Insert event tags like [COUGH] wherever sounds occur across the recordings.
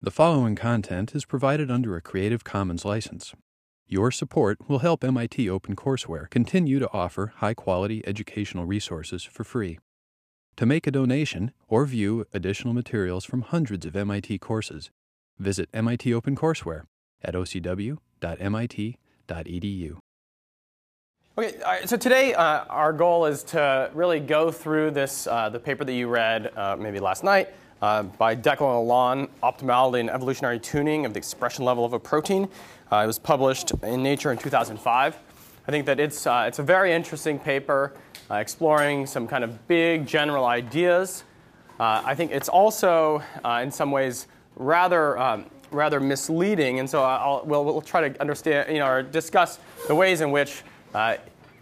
The following content is provided under a Creative Commons license. Your support will help MIT OpenCourseware continue to offer high quality educational resources for free. To make a donation or view additional materials from hundreds of MIT courses, visit MIT OpenCourseware at ocw.mit.edu. Okay, so today uh, our goal is to really go through this, uh, the paper that you read uh, maybe last night uh, by Dekel and Alon, Optimality and Evolutionary Tuning of the Expression Level of a Protein. Uh, it was published in Nature in 2005. I think that it's, uh, it's a very interesting paper exploring some kind of big general ideas. I think it's also, in some ways, rather um, rather misleading, and so I'll, we'll, we'll try to understand, you know, or discuss the ways in which uh,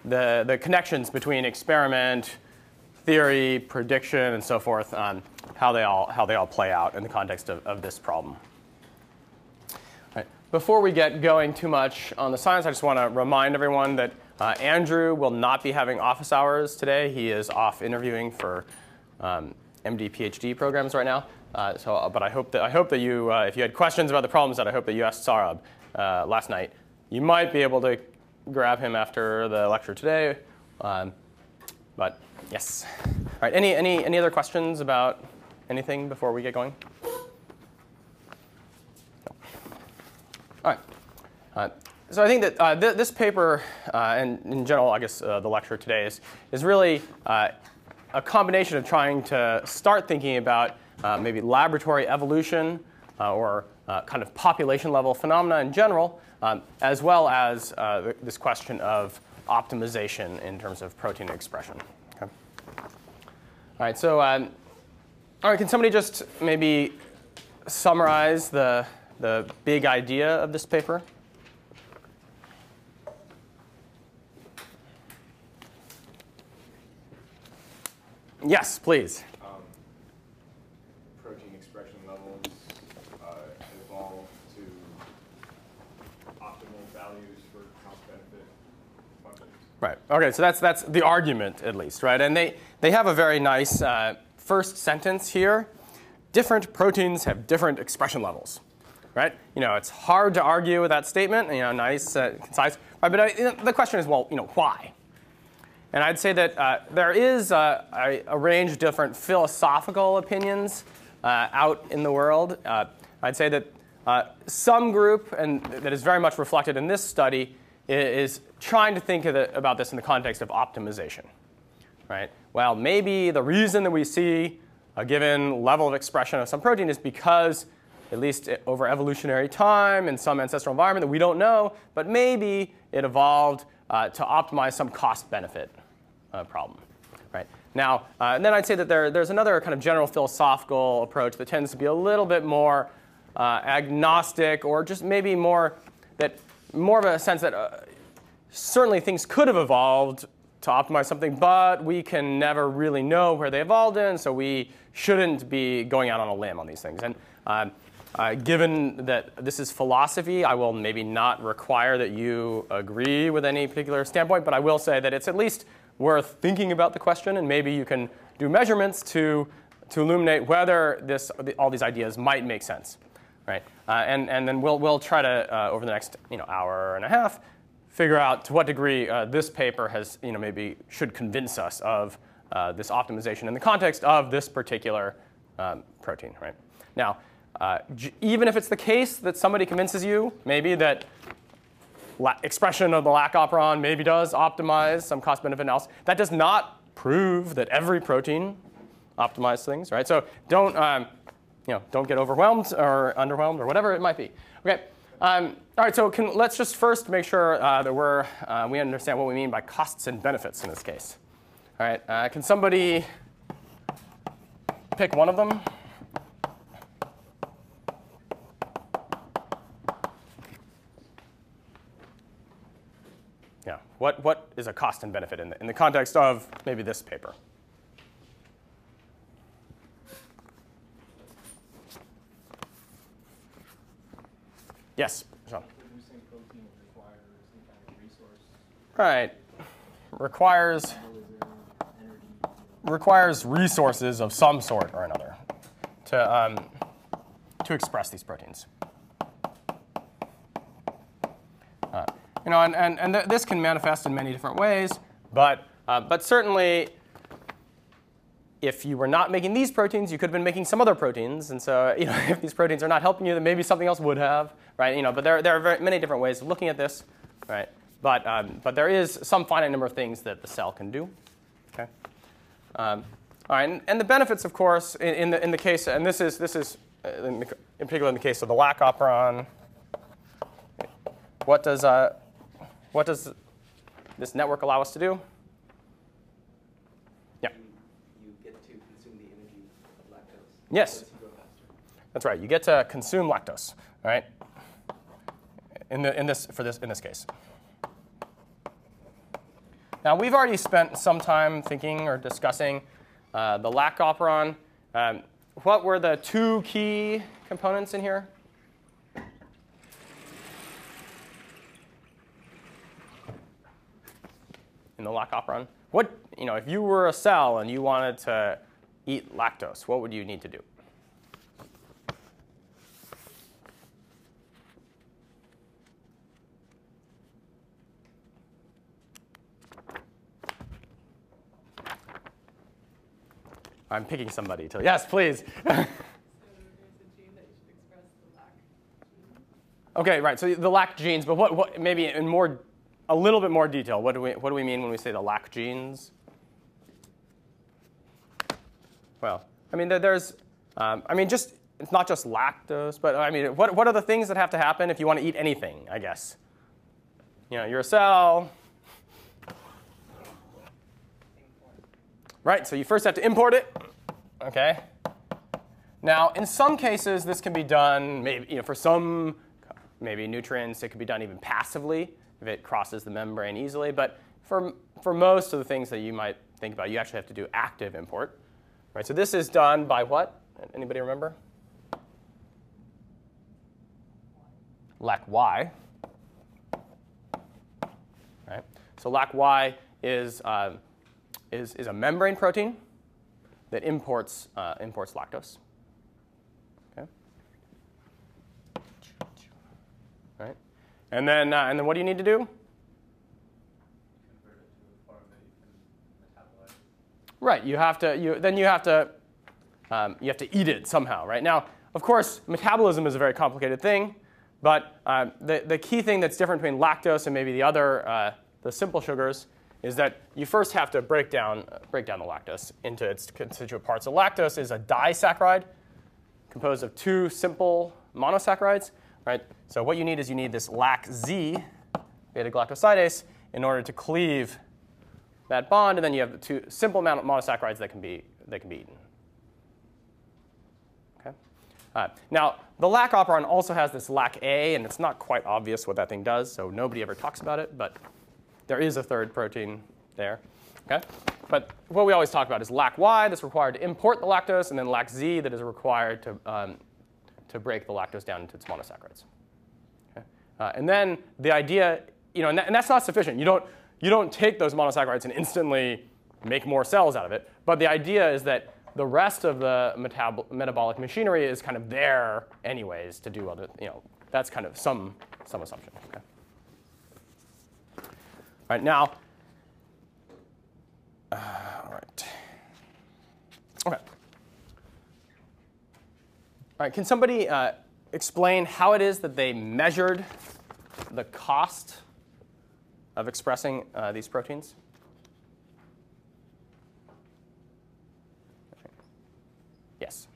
the, the connections between experiment, theory, prediction, and so forth, um, how, they all, how they all play out in the context of, of this problem. Right. Before we get going too much on the science, I just want to remind everyone that uh, Andrew will not be having office hours today. He is off interviewing for um, MD, PhD programs right now. Uh, so, uh, but I hope that I hope that you, uh, if you had questions about the problems that I hope that you asked Sarab uh, last night, you might be able to grab him after the lecture today. Um, but yes. All right. Any any any other questions about anything before we get going? No. All right. Uh, so I think that uh, th this paper, uh, and in general, I guess uh, the lecture today is is really uh, a combination of trying to start thinking about maybe laboratory evolution or kind of population level phenomena in general, um, as well as uh, this question of optimization in terms of protein expression. All right, so um, all right, can somebody just maybe summarize the, the big idea of this paper? Yes, please. Um, protein expression levels uh, evolve to optimal values for cost benefit. Funders. Right. Okay. So that's that's the argument at least, right? And they they have a very nice uh, first sentence here. Different proteins have different expression levels, right? You know, it's hard to argue with that statement. You know, nice, uh, concise. Right, but uh, know, the question is, well, you know, why? And I'd say that uh, there is a, a, range of different philosophical opinions uh, out in the world. Uh, I'd say that some group, and that is very much reflected in this study, is trying to think the, about this in the context of optimization. Right? Well, maybe the reason that we see a given level of expression of some protein is because, at least over evolutionary time in some ancestral environment that we don't know, but maybe it evolved uh, to optimize some cost benefit uh, problem. Right? Now, uh, and then I'd say that there, there's another kind of general philosophical approach that tends to be a little bit more uh, agnostic or just maybe more that more of a sense that uh, certainly things could have evolved to optimize something, but we can never really know where they evolved in, so we shouldn't be going out on a limb on these things. And uh, uh, given that this is philosophy, I will maybe not require that you agree with any particular standpoint, but I will say that it's at least worth thinking about the question, and maybe you can do measurements to, to illuminate whether this, all these ideas might make sense right? Uh, and, and then we'll, we'll try to, uh, over the next you know, hour and a half, figure out to what degree uh, this paper has, you know, maybe should convince us of uh, this optimization in the context of this particular um, protein, right? Now, uh, even if it's the case that somebody convinces you, maybe that expression of the lac operon maybe does optimize some cost-benefit analysis, that does not prove that every protein optimizes things, right? So don't, um, you know, don't get overwhelmed or underwhelmed or whatever it might be. Okay. Um, all right, so can, let's just first make sure uh, that we're, uh, we understand what we mean by costs and benefits in this case. All right, uh, can somebody pick one of them? Yeah, what, what is a cost and benefit in the, in the context of maybe this paper? Yes, Sean. Requires some kind of resource. Right. Requires requires resources of some sort or another to um, to express these proteins. Uh, you know, and, and, and th this can manifest in many different ways, but, uh, but certainly if you were not making these proteins, you could have been making some other proteins. And so, [LAUGHS] you know, if these proteins are not helping you, then maybe something else would have, right? You know, but there, there are very, many different ways of looking at this, right? But, um, but there is some finite number of things that the cell can do. Okay. Um, all right, and, and, the benefits, of course, in, in, the, in the case, and this is, this is uh, in, the, in particular in the case of the lac operon, what does, uh, what does this network allow us to do? Yeah. You get to consume the energy of lactose. Yes. That's right. You get to consume lactose, right? In, the, in, this, for this, in this case. Now, we've already spent some time thinking or discussing uh, the lac operon. Um, what were the two key components in here? In the lac operon? What, you know, if you were a cell and you wanted to eat lactose, what would you need to do? I'm picking somebody to. Yes, please. okay, right. So the lac genes, but what, what maybe in more, a little bit more detail. What do we what do we mean when we say the lac genes? Well, I mean there's, um, I mean just it's not just lactose, but I mean what what are the things that have to happen if you want to eat anything? I guess. You know, you're a cell. Right, so you first have to import it. Okay. Now, in some cases, this can be done maybe you know, for some maybe nutrients, it can be done even passively if it crosses the membrane easily. But for, for most of the things that you might think about, you actually have to do active import. Right, so this is done by what? Anybody remember? LAC-Y. Right? So LAC-Y is uh, is, is a membrane protein that imports, uh, imports lactose. Okay. Right. And then, uh, and then what do you need to do? Right. You have to. You, then you have to. Um, you have to eat it somehow. Right. Now, of course, metabolism is a very complicated thing, but uh, the the key thing that's different between lactose and maybe the other uh, the simple sugars is that you first have to break down, break down the lactose into its constituent parts. So lactose is a disaccharide composed of two simple monosaccharides. Right? So what you need is you need this LAC-Z, beta-galactosidase, in order to cleave that bond, and then you have the two simple monosaccharides that can be, that can be eaten. Okay? Now, the lac operon also has this LAC-A, and it's not quite obvious what that thing does, so nobody ever talks about it, but there is a third protein there. Okay? But what we always talk about is LAC-Y that's required to import the lactose, and then LAC-Z that is required to, um, to break the lactose down into its monosaccharides. Okay? Uh, and then the idea, you know, and, that, and that's not sufficient. You don't, you don't take those monosaccharides and instantly make more cells out of it. But the idea is that the rest of the metab- metabolic machinery is kind of there anyways to do other, you know, that's kind of some, some assumption. Okay? Right now, uh, all right. Okay. All right, can somebody uh, explain how it is that they measured the cost of expressing uh, these proteins? Yes.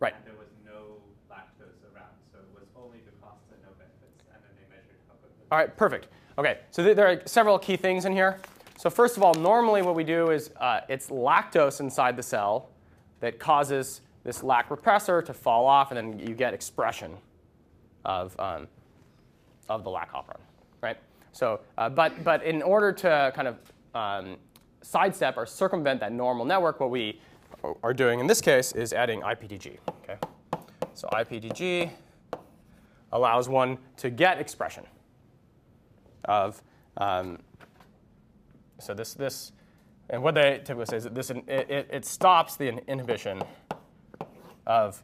Right. And there was no lactose around, so it was only the costs and no benefits, and then they measured how quickly. All right, perfect. Okay, so th there are several key things in here. So first of all, normally what we do is uh, it's lactose inside the cell that causes this lac repressor to fall off, and then you get expression of, um, of the lac operon, right? So, uh, but, but in order to kind of um, sidestep or circumvent that normal network, what we are doing in this case is adding IPTG. Okay? So IPTG allows one to get expression. of um, so this this and what they typically say is that this it, it, it stops the inhibition of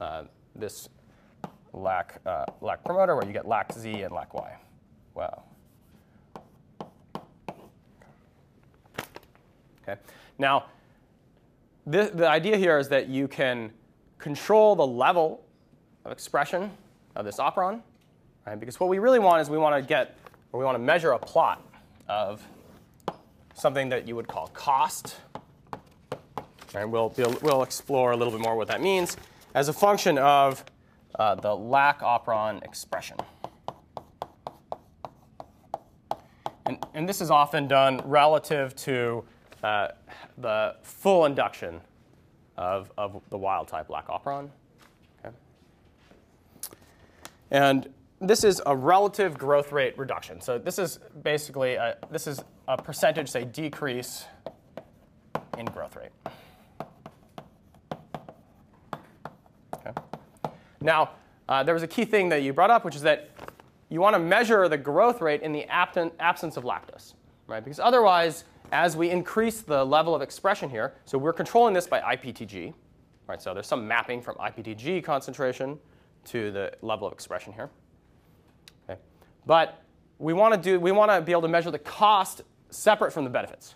uh, this lac uh, lac promoter where you get lac z and lac y. Wow. Okay. Now, the, the idea here is that you can control the level of expression of this operon, right? Because what we really want is we want to get, or we want to measure a plot of something that you would call cost. And we'll, we'll explore a little bit more what that means as a function of uh, the lac operon expression. And, and this is often done relative to uh, the full induction of, of the wild type lac operon. Okay. And this is a relative growth rate reduction. So this is basically a, this is a percentage, say, decrease in growth rate. Okay. Now, uh, there was a key thing that you brought up, which is that you want to measure the growth rate in the absence of lactose, right? Because otherwise, as we increase the level of expression here, so we're controlling this by IPTG, right? So there's some mapping from IPTG concentration to the level of expression here. But we want to do we want to be able to measure the cost separate from the benefits,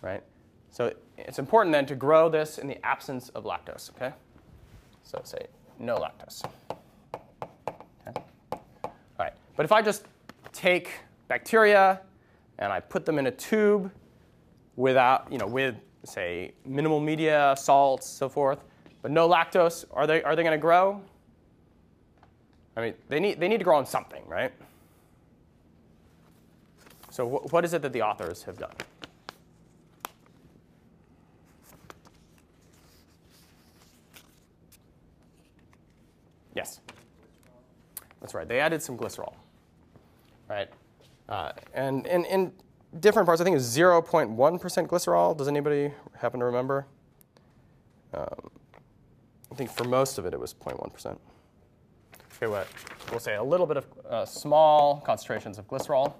right? So it's important then to grow this in the absence of lactose, okay? So say no lactose. Okay. All right. But if I just take bacteria and I put them in a tube without, you know, with say minimal media, salts, so forth, but no lactose, are they are they going to grow? I mean, they need they need to grow on something, right? So wh- what is it that the authors have done? Yes. That's right. They added some glycerol. Right. Uh, and in different parts, I think it's 0.1% glycerol. Does anybody happen to remember? Um, I think for most of it, it was 0.1%. Okay, what? We'll say a little bit of uh, small concentrations of glycerol.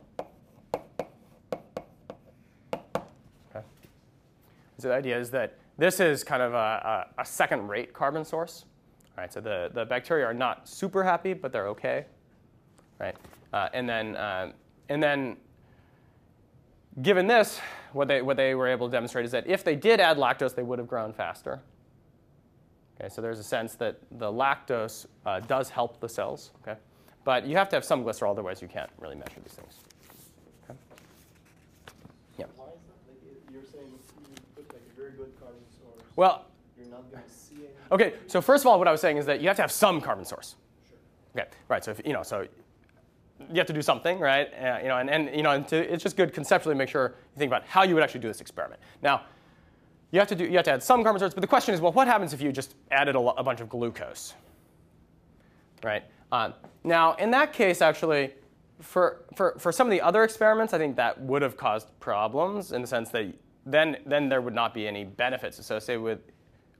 Okay. So the idea is that this is kind of a, a, a second-rate carbon source. All right, so the, the bacteria are not super happy, but they're okay. Right? Uh, and then uh, and then given this, what they, what they were able to demonstrate is that if they did add lactose, they would have grown faster. Okay, so there's a sense that the lactose uh, does help the cells. Okay? But you have to have some glycerol, otherwise you can't really measure these things. Okay? Yeah. Why is that? Like you're saying you put like a very good carbon source. Well, you're not going to see anything. Okay, so first of all, what I was saying is that you have to have some carbon source. Sure. Okay, right. So if, you know, so you have to do something, right? Uh, you know, and, and you know, and to, it's just good conceptually to make sure you think about how you would actually do this experiment. Now, you have to do you have to add some carbon but the question is, well, what happens if you just added a, a bunch of glucose, right? Um, now, in that case, actually, for, for, for some of the other experiments, I think that would have caused problems in the sense that then, then there would not be any benefits associated with,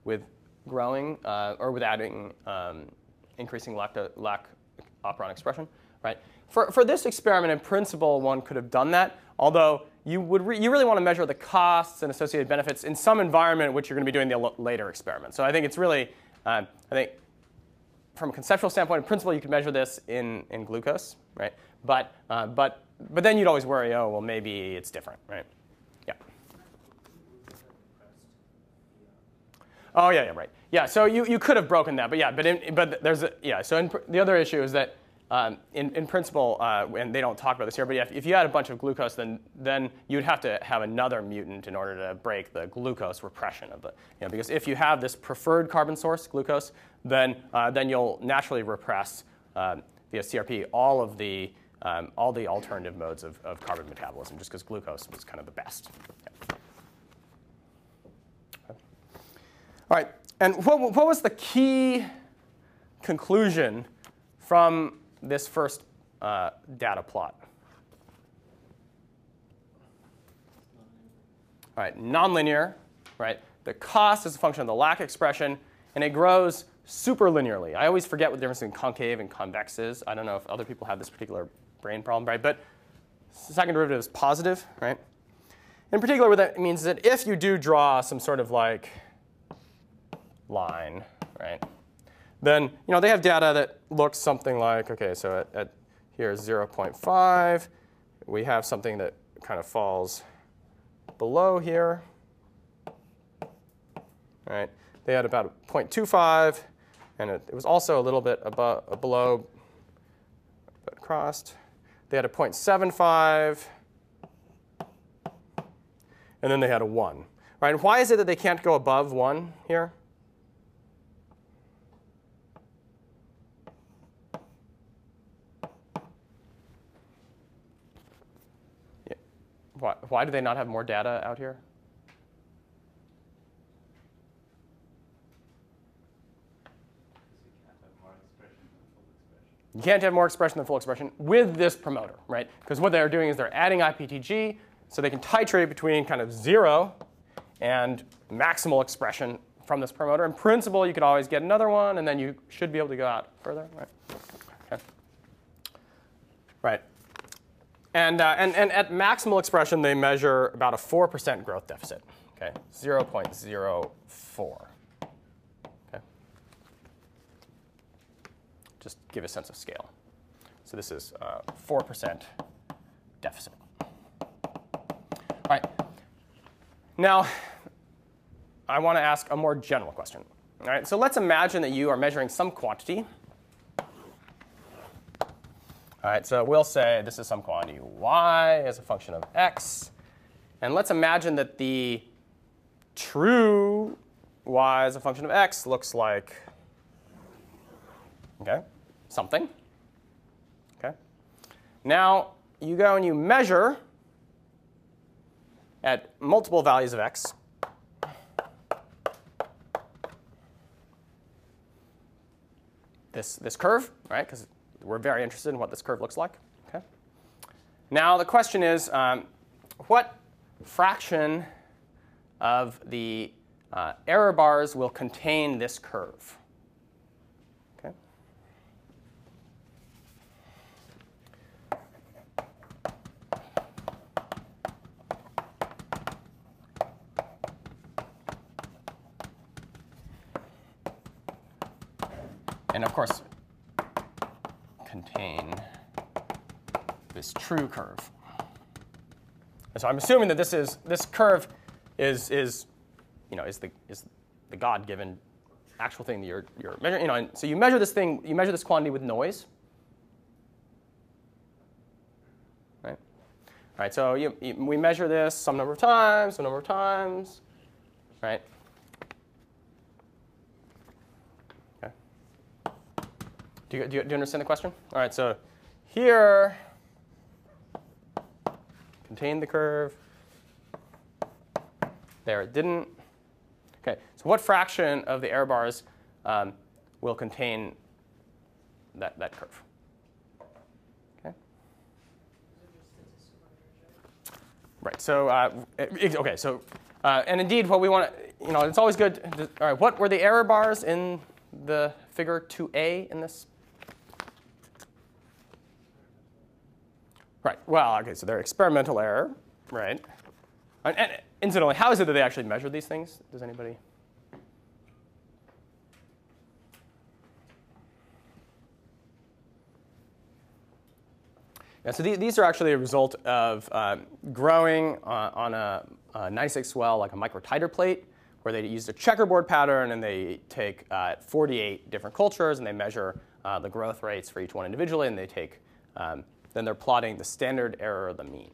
with growing uh, or with adding um, increasing lacto, lac operon expression, right? For, for this experiment, in principle, one could have done that, although you, would re- you really want to measure the costs and associated benefits in some environment in which you're going to be doing the later experiment. So I think it's really, uh, I think from a conceptual standpoint, in principle, you could measure this in, in glucose, right? But, uh, but, but then you'd always worry, oh, well, maybe it's different, right? Yeah. Oh, yeah, yeah, right. Yeah, so you, you could have broken that, but yeah, but, in, but there's a, yeah, so in, the other issue is that um, in, in, principle, uh, and they don't talk about this here, but if, if you had a bunch of glucose, then, then you'd have to have another mutant in order to break the glucose repression of the, you know, because if you have this preferred carbon source, glucose, then, uh, then you'll naturally repress um, via CRP all of the, um, all the alternative modes of, of carbon metabolism, just because glucose was kind of the best. Yeah. Okay. All right, and what, what was the key conclusion from this first uh, data plot? All right, nonlinear, right? The cost is a function of the lac expression, and it grows super linearly. I always forget what the difference between concave and convex is. I don't know if other people have this particular brain problem, right? But second derivative is positive, right? In particular, what that means is that if you do draw some sort of like line, right, then you know they have data that looks something like okay, so at, at here is 0.5. We have something that kind of falls below here, right? They had about 0.25, and it, it was also a little bit above, uh, below, but crossed. They had a 0.75, and then they had a 1. Right? And why is it that they can't go above 1 here? Why, why do they not have more data out here? You can't have more expression than full expression with this promoter, right? Because what they're doing is they're adding IPTG so they can titrate between kind of zero and maximal expression from this promoter. In principle, you could always get another one, and then you should be able to go out further, right? Okay. Right. And, uh, and, and at maximal expression, they measure about a 4% growth deficit, okay? 0.04. Okay? just give a sense of scale. So this is uh, 4% deficit. All right. Now, I want to ask a more general question. All right, so let's imagine that you are measuring some quantity. All right, so we'll say this is some quantity y as a function of x. And let's imagine that the true y as a function of x looks like okay, something. Okay. Now you go and you measure at multiple values of x. This, this curve, right? Because we're very interested in what this curve looks like. Okay. Now the question is, um, what fraction of the uh, error bars will contain this curve? and of course, this true curve. And so I'm assuming that this is this curve is is you know is the is the God-given actual thing that you're you're measuring. You know, so you measure this thing, you measure this quantity with noise. Right? All right, so you, you, we measure this some number of times, some number of times, right? Do you, do you, do you understand the question? All right, so here, contained the curve. There it didn't. Okay, so what fraction of the error bars um, will contain that, that curve? Okay. Right, so, uh, okay, so, uh, and indeed what we want to, you know, it's always good, to, all right, what were the error bars in the figure 2a in this Right. Well, okay, so they're experimental error, right? And, and incidentally, how is it that they actually measure these things? Does anybody? Yeah, so these, are actually a result of um, growing uh, on a, a 96 well, like a microtiter plate, where they used a checkerboard pattern and they take uh, 48 different cultures and they measure uh, the growth rates for each one individually, and they take um, then they're plotting the standard error of the mean.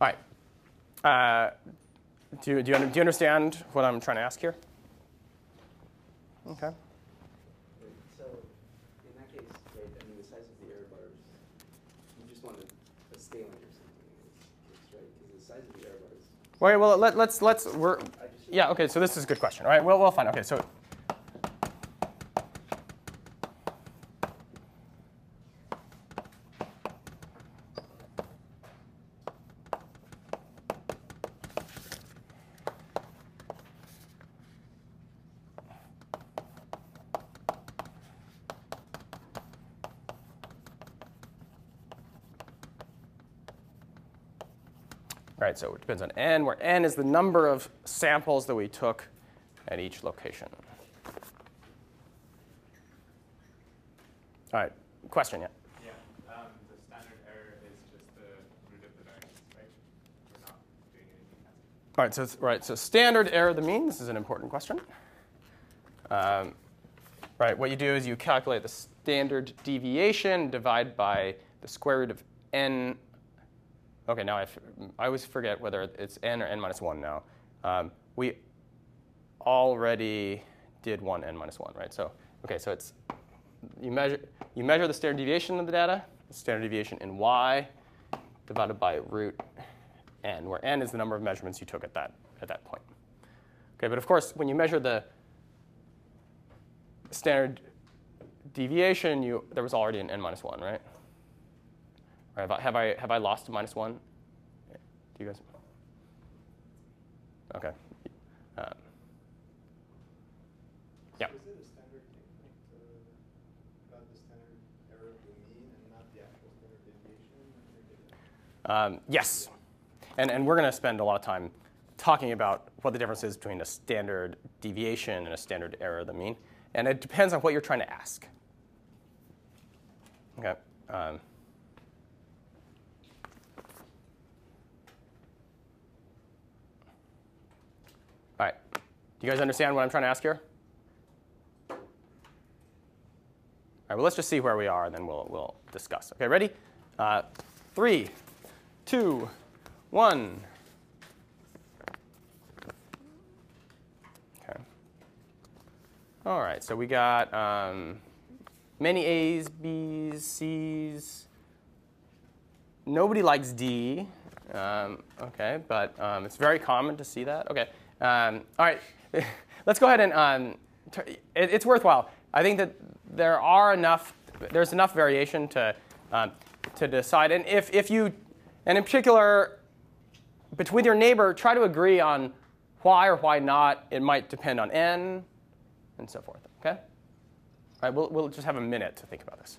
All right. Uh, do, you, do, you, do you understand what I'm trying to ask here? Okay. So in that case, right, I mean, the size of the error bars, you just want a scaling you're something right, because the size of the error bar is. Wait, well, let, let's, let's, we're, yeah, okay, so this is a good question, all right? We'll, we'll okay, so Right, so it depends on n, where n is the number of samples that we took at each location. All right, question, yeah? Yeah, um, the standard error is just the root of the variance, right? We're not doing anything. All right, so right, so standard error of the mean. This is an important question. Um, right, what you do is you calculate the standard deviation, divide by the square root of n. Okay, now I, f- I always forget whether it's n or n minus one now. Um, we already did one n minus one, right? So okay, so it's you measure you measure the standard deviation of the data, the standard deviation in y, divided by root n, where n is the number of measurements you took at that, at that point. Okay, but of course, when you measure the standard deviation, you, there was already an n minus 1, right? I, have I, have I lost a minus 1? Do you guys? Okay. Um, yeah. Is it a standard technique to, about the standard error of the mean and not the actual standard deviation? Um, yes. And, and we're going to spend a lot of time talking about what the difference is between a standard deviation and a standard error of the mean. And it depends on what you're trying to ask. Okay. Um, all right. Do you guys understand what I'm trying to ask here? All right, well, let's just see where we are, and then we'll, we'll discuss. Okay, ready? Uh, three, two, one. Okay. All right, so we got um, many A's, B's, C's. Nobody likes D. Um, okay, but um, it's very common to see that. Okay. Um, all right, [LAUGHS] let's go ahead and um, it, it's worthwhile. I think that there are enough. There's enough variation to um, to decide, and if if you, and in particular, between your neighbor, try to agree on why or why not. It might depend on n, and so forth. Okay. All right, we'll we'll just have a minute to think about this.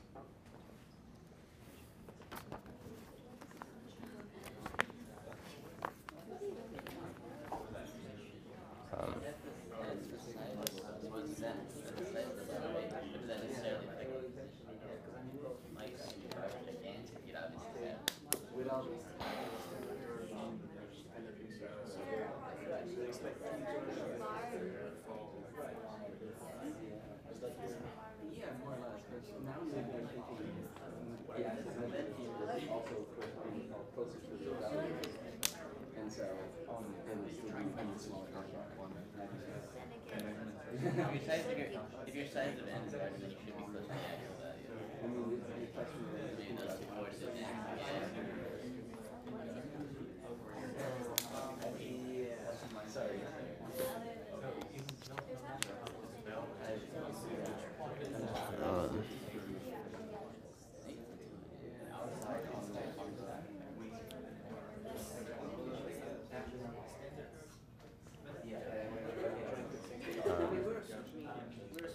Yeah, more or less, but now maybe I'm thinking, yeah, because that is also being closer to the value. And so, um, it was the one smaller contract one. If your size of your, if your size of n is larger than you should be close to the actual value. I mean, the, the question is, Maybe those two forces in again. yeah, sorry.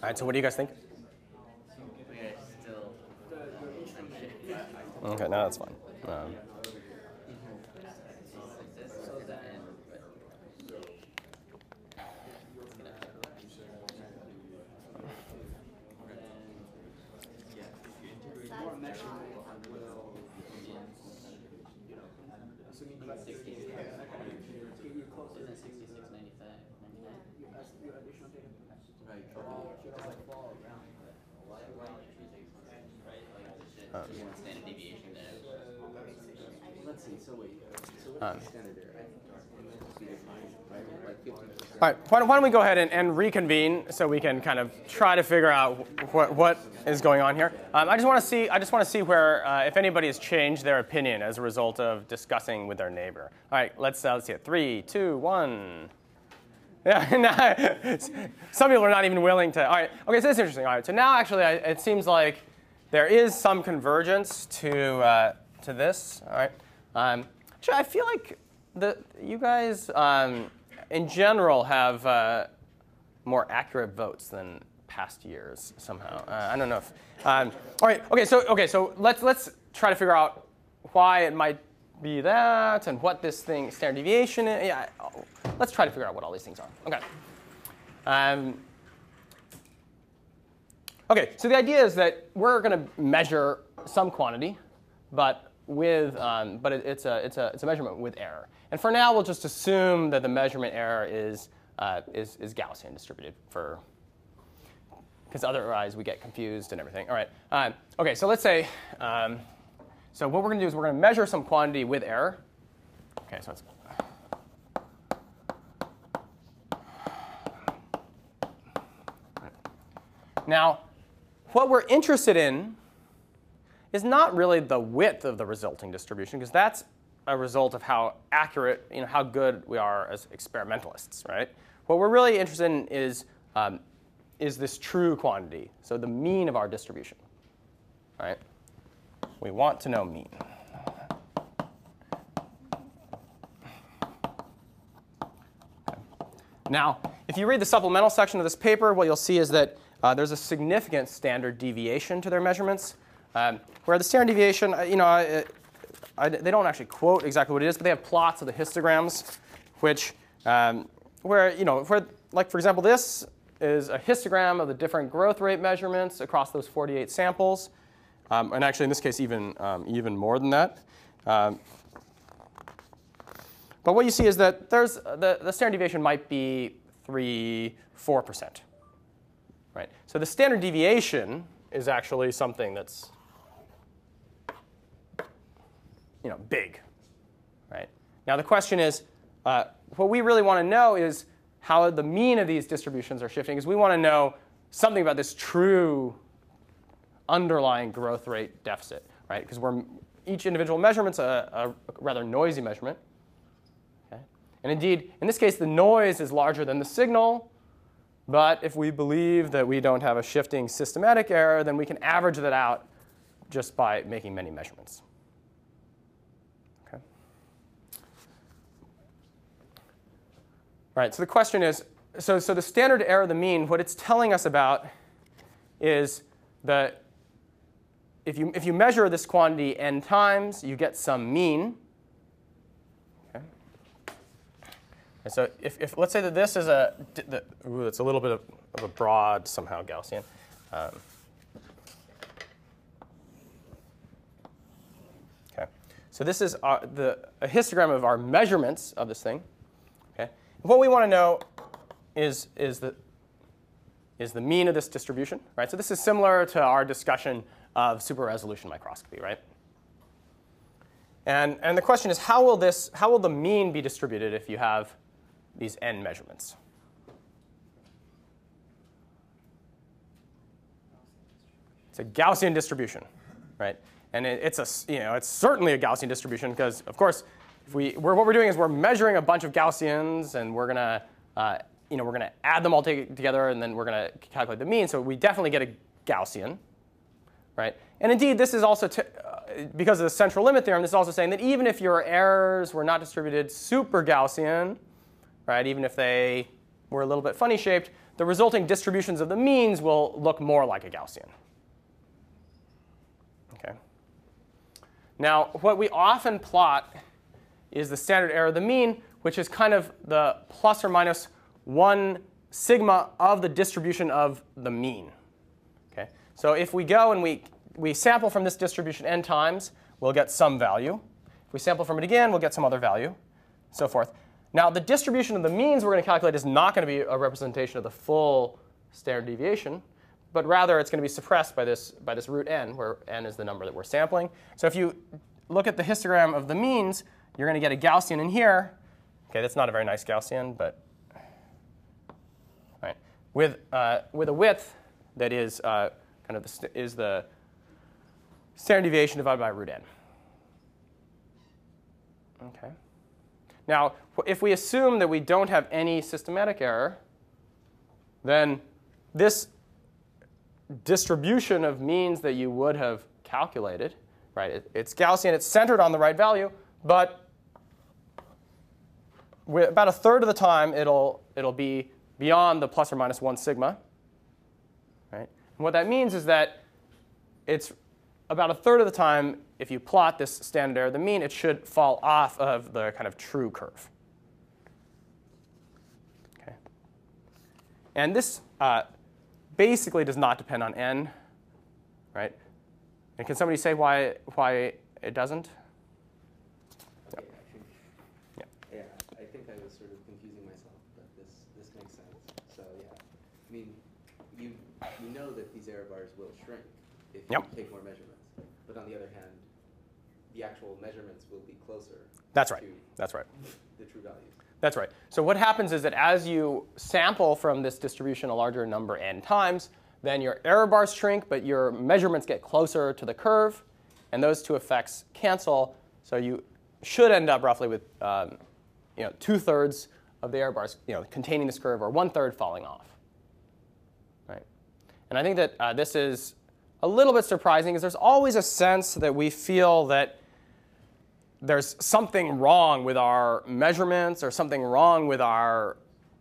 All right, so what do you guys think? We are still unsure. Okay, no, that's fine. Um, This is the n, but. Isn't it sixty-six ninety-five, ninety-nine? Right. Right, like, the shit, you want standard deviation there. Let's Let's see, so wait, so Um, what's the standard error? I think it's be defined, right, like fifty percent. All right, why don't, why don't we go ahead and, and reconvene so we can kind of try to figure out what, what is going on here. Um, I just want to see, I just want to see where, uh, if anybody has changed their opinion as a result of discussing with their neighbor. All right, let's, uh, let's see it. Three, two, one. [LAUGHS] Yeah, [LAUGHS] some people are not even willing to. All right, okay, so this is interesting. All right, so now actually I, it seems like there is some convergence to, uh, to this. All right, um, actually I feel like the, you guys um, in general have uh, more accurate votes than past years somehow. Uh, I don't know if. Um, all right, okay, so okay, so let's let's try to figure out why it might be that and what this thing standard deviation is. Yeah, let's try to figure out what all these things are. Okay. Um, okay, so the idea is that we're going to measure some quantity, but with um, but it, it's a it's a it's a measurement with error. And for now, we'll just assume that the measurement error is uh, is, is Gaussian distributed for because otherwise we get confused and everything. All right. Um, okay, so let's say, um, so what we're going to do is we're going to measure some quantity with error. Okay, so it's. Now, what we're interested in is not really the width of the resulting distribution, because that's a result of how accurate, you know, how good we are as experimentalists, right? What we're really interested in is um, is this true quantity, so the mean of our distribution, right? We want to know mean. Now, if you read the supplemental section of this paper, what you'll see is that uh, there's a significant standard deviation to their measurements, um, where the standard deviation, uh, you know, I, I, they don't actually quote exactly what it is, but they have plots of the histograms, which, um, where, you know, where, like for example, this is a histogram of the different growth rate measurements across those 48 samples, um, and actually in this case even um, even more than that. Um, but what you see is that there's the, the standard deviation might be three, four percent, right? So the standard deviation is actually something that's you know big, right? Now the question is, uh, what we really want to know is how the mean of these distributions are shifting because we want to know something about this true underlying growth rate deficit, right? Because we're each individual measurement's a, a rather noisy measurement. Okay? And indeed, in this case, the noise is larger than the signal. But if we believe that we don't have a shifting systematic error, then we can average that out just by making many measurements. Right, so the question is, so, so the standard error of the mean, what it's telling us about is that if you, if you measure this quantity n times, you get some mean. Okay. And so if, if let's say that this is a, the, ooh, it's a little bit of, of a broad somehow Gaussian. Um, okay. So this is our, the, a histogram of our measurements of this thing. What we want to know is, is, the, is the mean of this distribution, right? So this is similar to our discussion of super resolution microscopy, right? And, and the question is, how will, this, how will the mean be distributed if you have these n measurements? It's a Gaussian distribution, right? And it, it's, a, you know, it's certainly a Gaussian distribution because, of course, if we, we're, what we're doing is we're measuring a bunch of Gaussians, and we're gonna, uh, you know, we're gonna add them all together, and then we're gonna calculate the mean. So we definitely get a Gaussian, right? And indeed, this is also uh, because of the central limit theorem. This is also saying that even if your errors were not distributed super Gaussian, right? Even if they were a little bit funny shaped, the resulting distributions of the means will look more like a Gaussian. Okay. Now, what we often plot is the standard error of the mean, which is kind of the plus or minus 1 sigma of the distribution of the mean. Okay? So if we go and we, we sample from this distribution n times, we'll get some value. If we sample from it again, we'll get some other value, so forth. Now, the distribution of the means we're going to calculate is not going to be a representation of the full standard deviation, but rather it's going to be suppressed by this, by this root n, where n is the number that we're sampling. So if you look at the histogram of the means, you're going to get a Gaussian in here. Okay, that's not a very nice Gaussian, but right, with, uh, with a width that is uh, kind of the, is the standard deviation divided by root n. Okay. Now, if we assume that we don't have any systematic error, then this distribution of means that you would have calculated, right? It, it's Gaussian, it's centered on the right value, but about a third of the time it'll, it'll be beyond the plus or minus 1 sigma. Right? And what that means is that it's about a third of the time, if you plot this standard error, of the mean, it should fall off of the kind of true curve. Okay. And this uh, basically does not depend on n, right? And can somebody say why, why it doesn't? Okay, actually. Yeah. Yeah, I think I was sort of confusing myself, but this, this makes sense. So yeah, I mean, you, you know that these error bars will shrink if you Yep. take more measurements. But on the other hand, the actual measurements will be closer That's right. to That's right. the true values. That's right. So what happens is that as you sample from this distribution a larger number n times, then your error bars shrink, but your measurements get closer to the curve, and those two effects cancel. So you should end up roughly with um, you know, two thirds of the error bars you know, containing this curve, or one third falling off. Right? And I think that uh, this is a little bit surprising, is there's always a sense that we feel that there's something wrong with our measurements or something wrong with our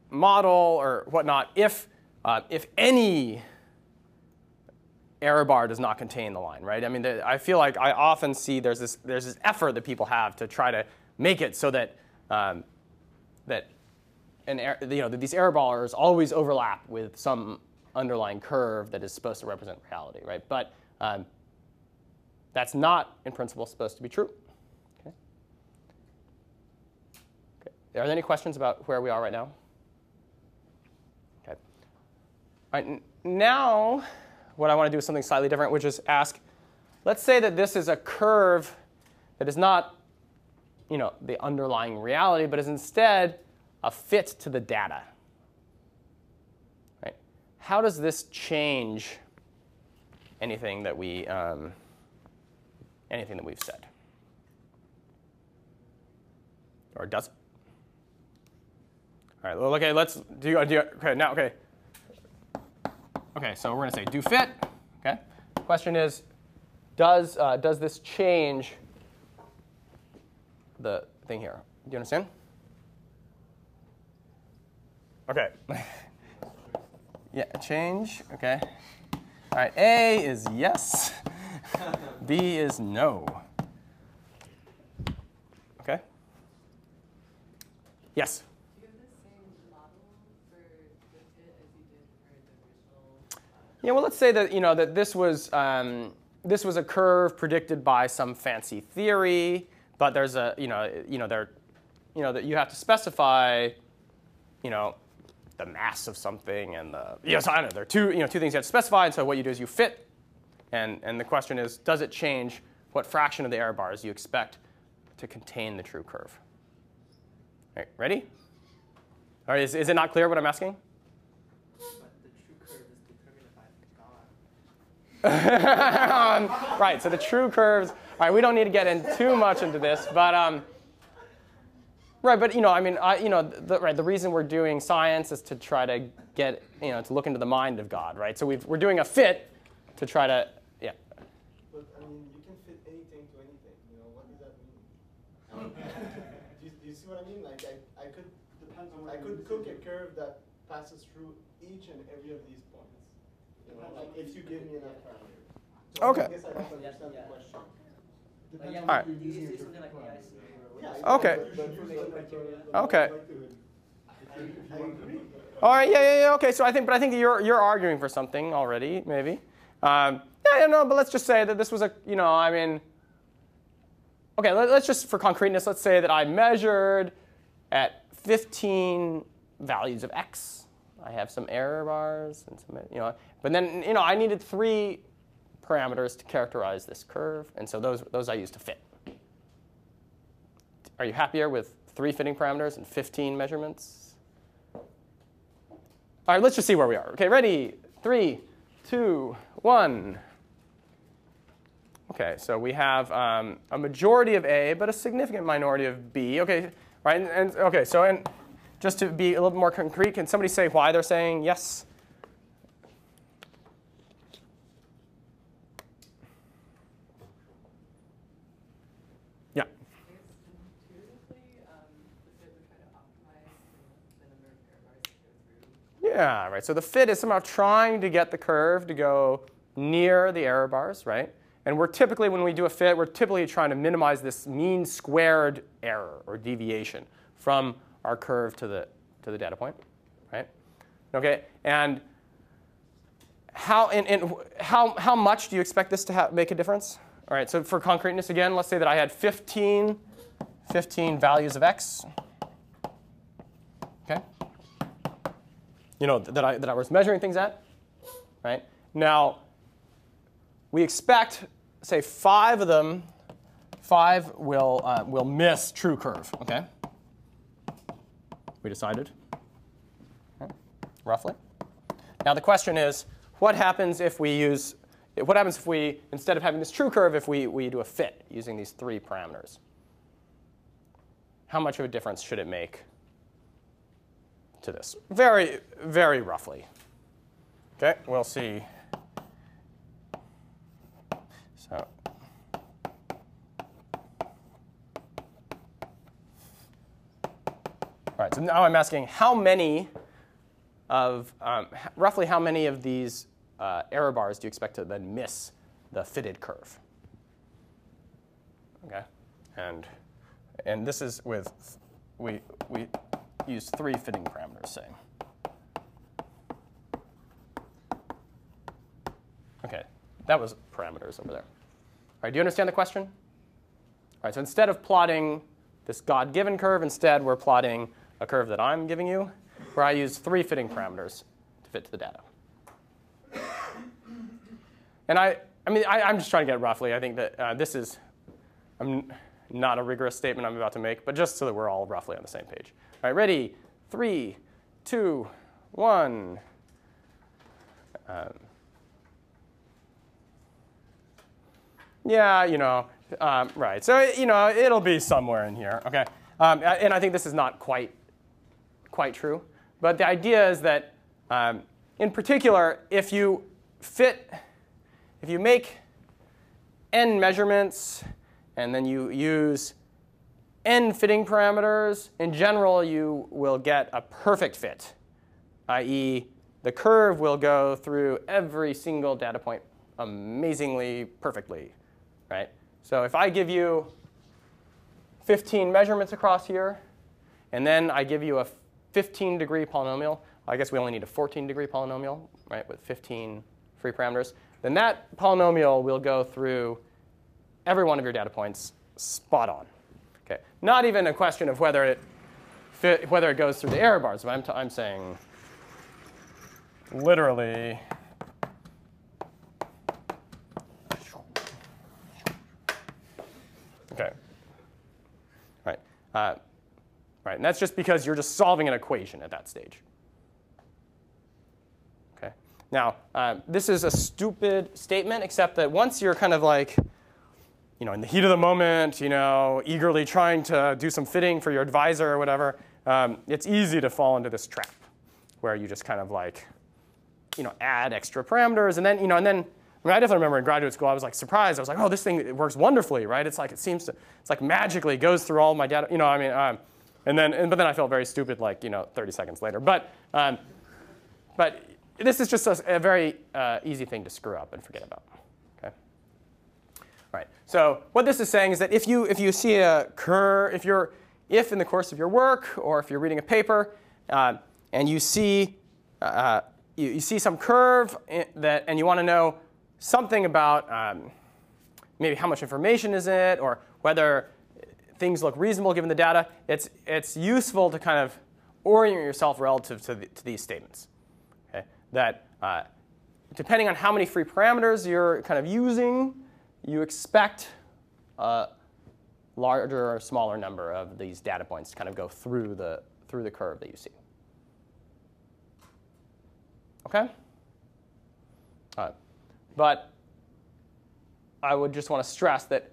model or whatnot if, uh, if any error bar does not contain the line, right? I mean, I feel like I often see there's this, there's this effort that people have to try to make it so that, um, that, an er, you know, that these error bars always overlap with some underlying curve that is supposed to represent reality, right? But um, that's not, in principle, supposed to be true. Okay. Okay. Are there any questions about where we are right now? Okay. All right, now, what I want to do is something slightly different, which is ask, let's say that this is a curve that is not, you know, the underlying reality, but is instead a fit to the data. How does this change anything that we um, anything that we've said? Or does it? All right. Well, okay. Let's do. do okay. Now. Okay. Okay. So we're to say do fit. Okay. Question is, does uh, does this change the thing here? Do you understand? Okay. [LAUGHS] yeah. Change. Okay. All right. A is yes. B is no. Okay. Yes. Do you have the same model for the fit as you did for the original? Yeah, well, let's say that you know that this was um, this was a curve predicted by some fancy theory, but there's a you know you know there you know that you have to specify you know the mass of something and the you know, so I don't know there are two you know two things you have to specify, and so what you do is you fit, and and the question is does it change what fraction of the error bars you expect to contain the true curve? All right, ready? All right, is, is it not clear what I'm asking? Um, [LAUGHS] right, so the true curves. All right, we don't need to get in too much into this, but um, right, but you know, I mean, I, you know, the, right, the reason we're doing science is to try to get, you know, to look into the mind of God, right? So we've, we're doing a fit to try to, yeah. But I mean, you can fit anything to anything. You know, what does that mean? [LAUGHS] [LAUGHS] do, you, do you see what I mean? Like, I, I could Depends on what I could cook a curve that passes through each and every of these points. You know, like if you you give me enough parameters. Okay. I guess I don't understand yeah. the question. Depends yeah, on All what right. You're You using say it something like for. AIC or Yeah, whatever. Okay. but- but You should use use the- criteria. Okay. I, I agree. All right, yeah, yeah, yeah. Okay, so I think, but I think you're you're arguing for something already, maybe. Um, yeah, yeah, no, but let's just say that this was a, you know, I mean, okay, let, let's just for concreteness, let's say that I measured at 15 values of x. I have some error bars and some, you know, but then you know I needed three parameters to characterize this curve, and so those those I used to fit. Are you happier with three fitting parameters and 15 measurements? All right, let's just see where we are. Okay, ready? Three, two, one. Okay, so we have um, a majority of A, but a significant minority of B. Okay, right? And, and okay, so and just to be a little bit more concrete, can somebody say why they're saying yes? Yeah. Intuitively, um, the fit would try to optimize the, the number of error bars that go through. Yeah, right. So the fit is somehow trying to get the curve to go near the error bars, right? And we're typically, when we do a fit, we're typically trying to minimize this mean squared error or deviation from our curve to the, to the data point, right? Okay, and how, and, and how, how much do you expect this to make a difference? All right, so for concreteness again, let's say that I had 15, 15 values of x. Okay? You know, that I, that I was measuring things at, right? Now, we expect, say, five of them, five will, uh, will miss true curve, okay? We decided, okay, roughly. Now the question is, what happens if we use, what happens if we, instead of having this true curve, if we, we do a fit using these three parameters? How much of a difference should it make to this? Very, very roughly. Okay, we'll see. So, all right, so now I'm asking how many of, um, roughly how many of these uh, error bars do you expect to then miss the fitted curve? Okay, and, and this is with, we, we use three fitting parameters, say. Okay, that was parameters over there. All right, do you understand the question? All right, so instead of plotting this God-given curve, instead we're plotting a curve that I'm giving you, where I use three fitting parameters to fit to the data. And I, I mean, I, I'm just trying to get roughly. I think that uh, this is I'm not a rigorous statement I'm about to make, but just so that we're all roughly on the same page. All right, ready? Three, two, one. Um, Yeah, you know, um, right. So you know, it'll be somewhere in here. Okay, um, and I think this is not quite quite true, but the idea is that, um, in particular, if you fit, if you make n measurements, and then you use n fitting parameters, in general, you will get a perfect fit, i.e., the curve will go through every single data point amazingly perfectly right? So if I give you 15 measurements across here, and then I give you a 15 degree polynomial, I guess we only need a 14 degree polynomial, right, with 15 free parameters, then that polynomial will go through every one of your data points spot on. Not even a question of whether it fit, whether it goes through the error bars, but I'm, t- I'm saying literally Okay. Right. Uh, right. And that's just because you're just solving an equation at that stage. Okay. Now, uh, this is a stupid statement, except that once you're kind of like, you know, in the heat of the moment, you know, eagerly trying to do some fitting for your advisor or whatever, um, it's easy to fall into this trap where you just kind of like, you know, add extra parameters, and then, you know, and then I mean, I definitely remember in graduate school, I was like surprised. I was like, oh, this thing it works wonderfully, right? It's like it seems to, it's like magically goes through all my data, you know. I mean, um, and then, and, but then I felt very stupid, like you know, 30 seconds later. But, um, but this is just a, a very uh, easy thing to screw up and forget about. Right. So what this is saying is that if you if you see a curve, if you're if in the course of your work or if you're reading a paper uh, and you see uh, you, you see some curve that and you want to know something about um, maybe how much information is it or whether things look reasonable given the data, it's, it's useful to kind of orient yourself relative to, the, to these statements. Okay? That uh, depending on how many free parameters you're kind of using, you expect a larger or smaller number of these data points to kind of go through the, through the curve that you see. Okay? All right. But I would just want to stress that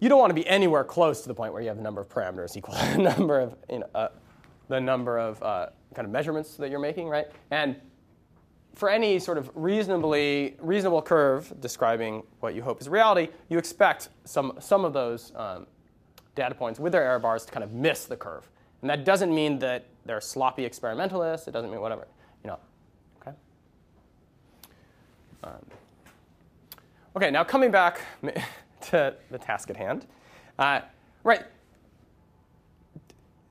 you don't want to be anywhere close to the point where you have the number of parameters [LAUGHS] equal to the number of, you know, uh, the number of uh, kind of measurements that you're making, right? And for any sort of reasonably reasonable curve describing what you hope is reality, you expect some, some of those um, data points with their error bars to kind of miss the curve. And that doesn't mean that they're sloppy experimentalists. It doesn't mean whatever, you know. Okay. Um, okay. Now coming back [LAUGHS] to the task at hand, uh, right?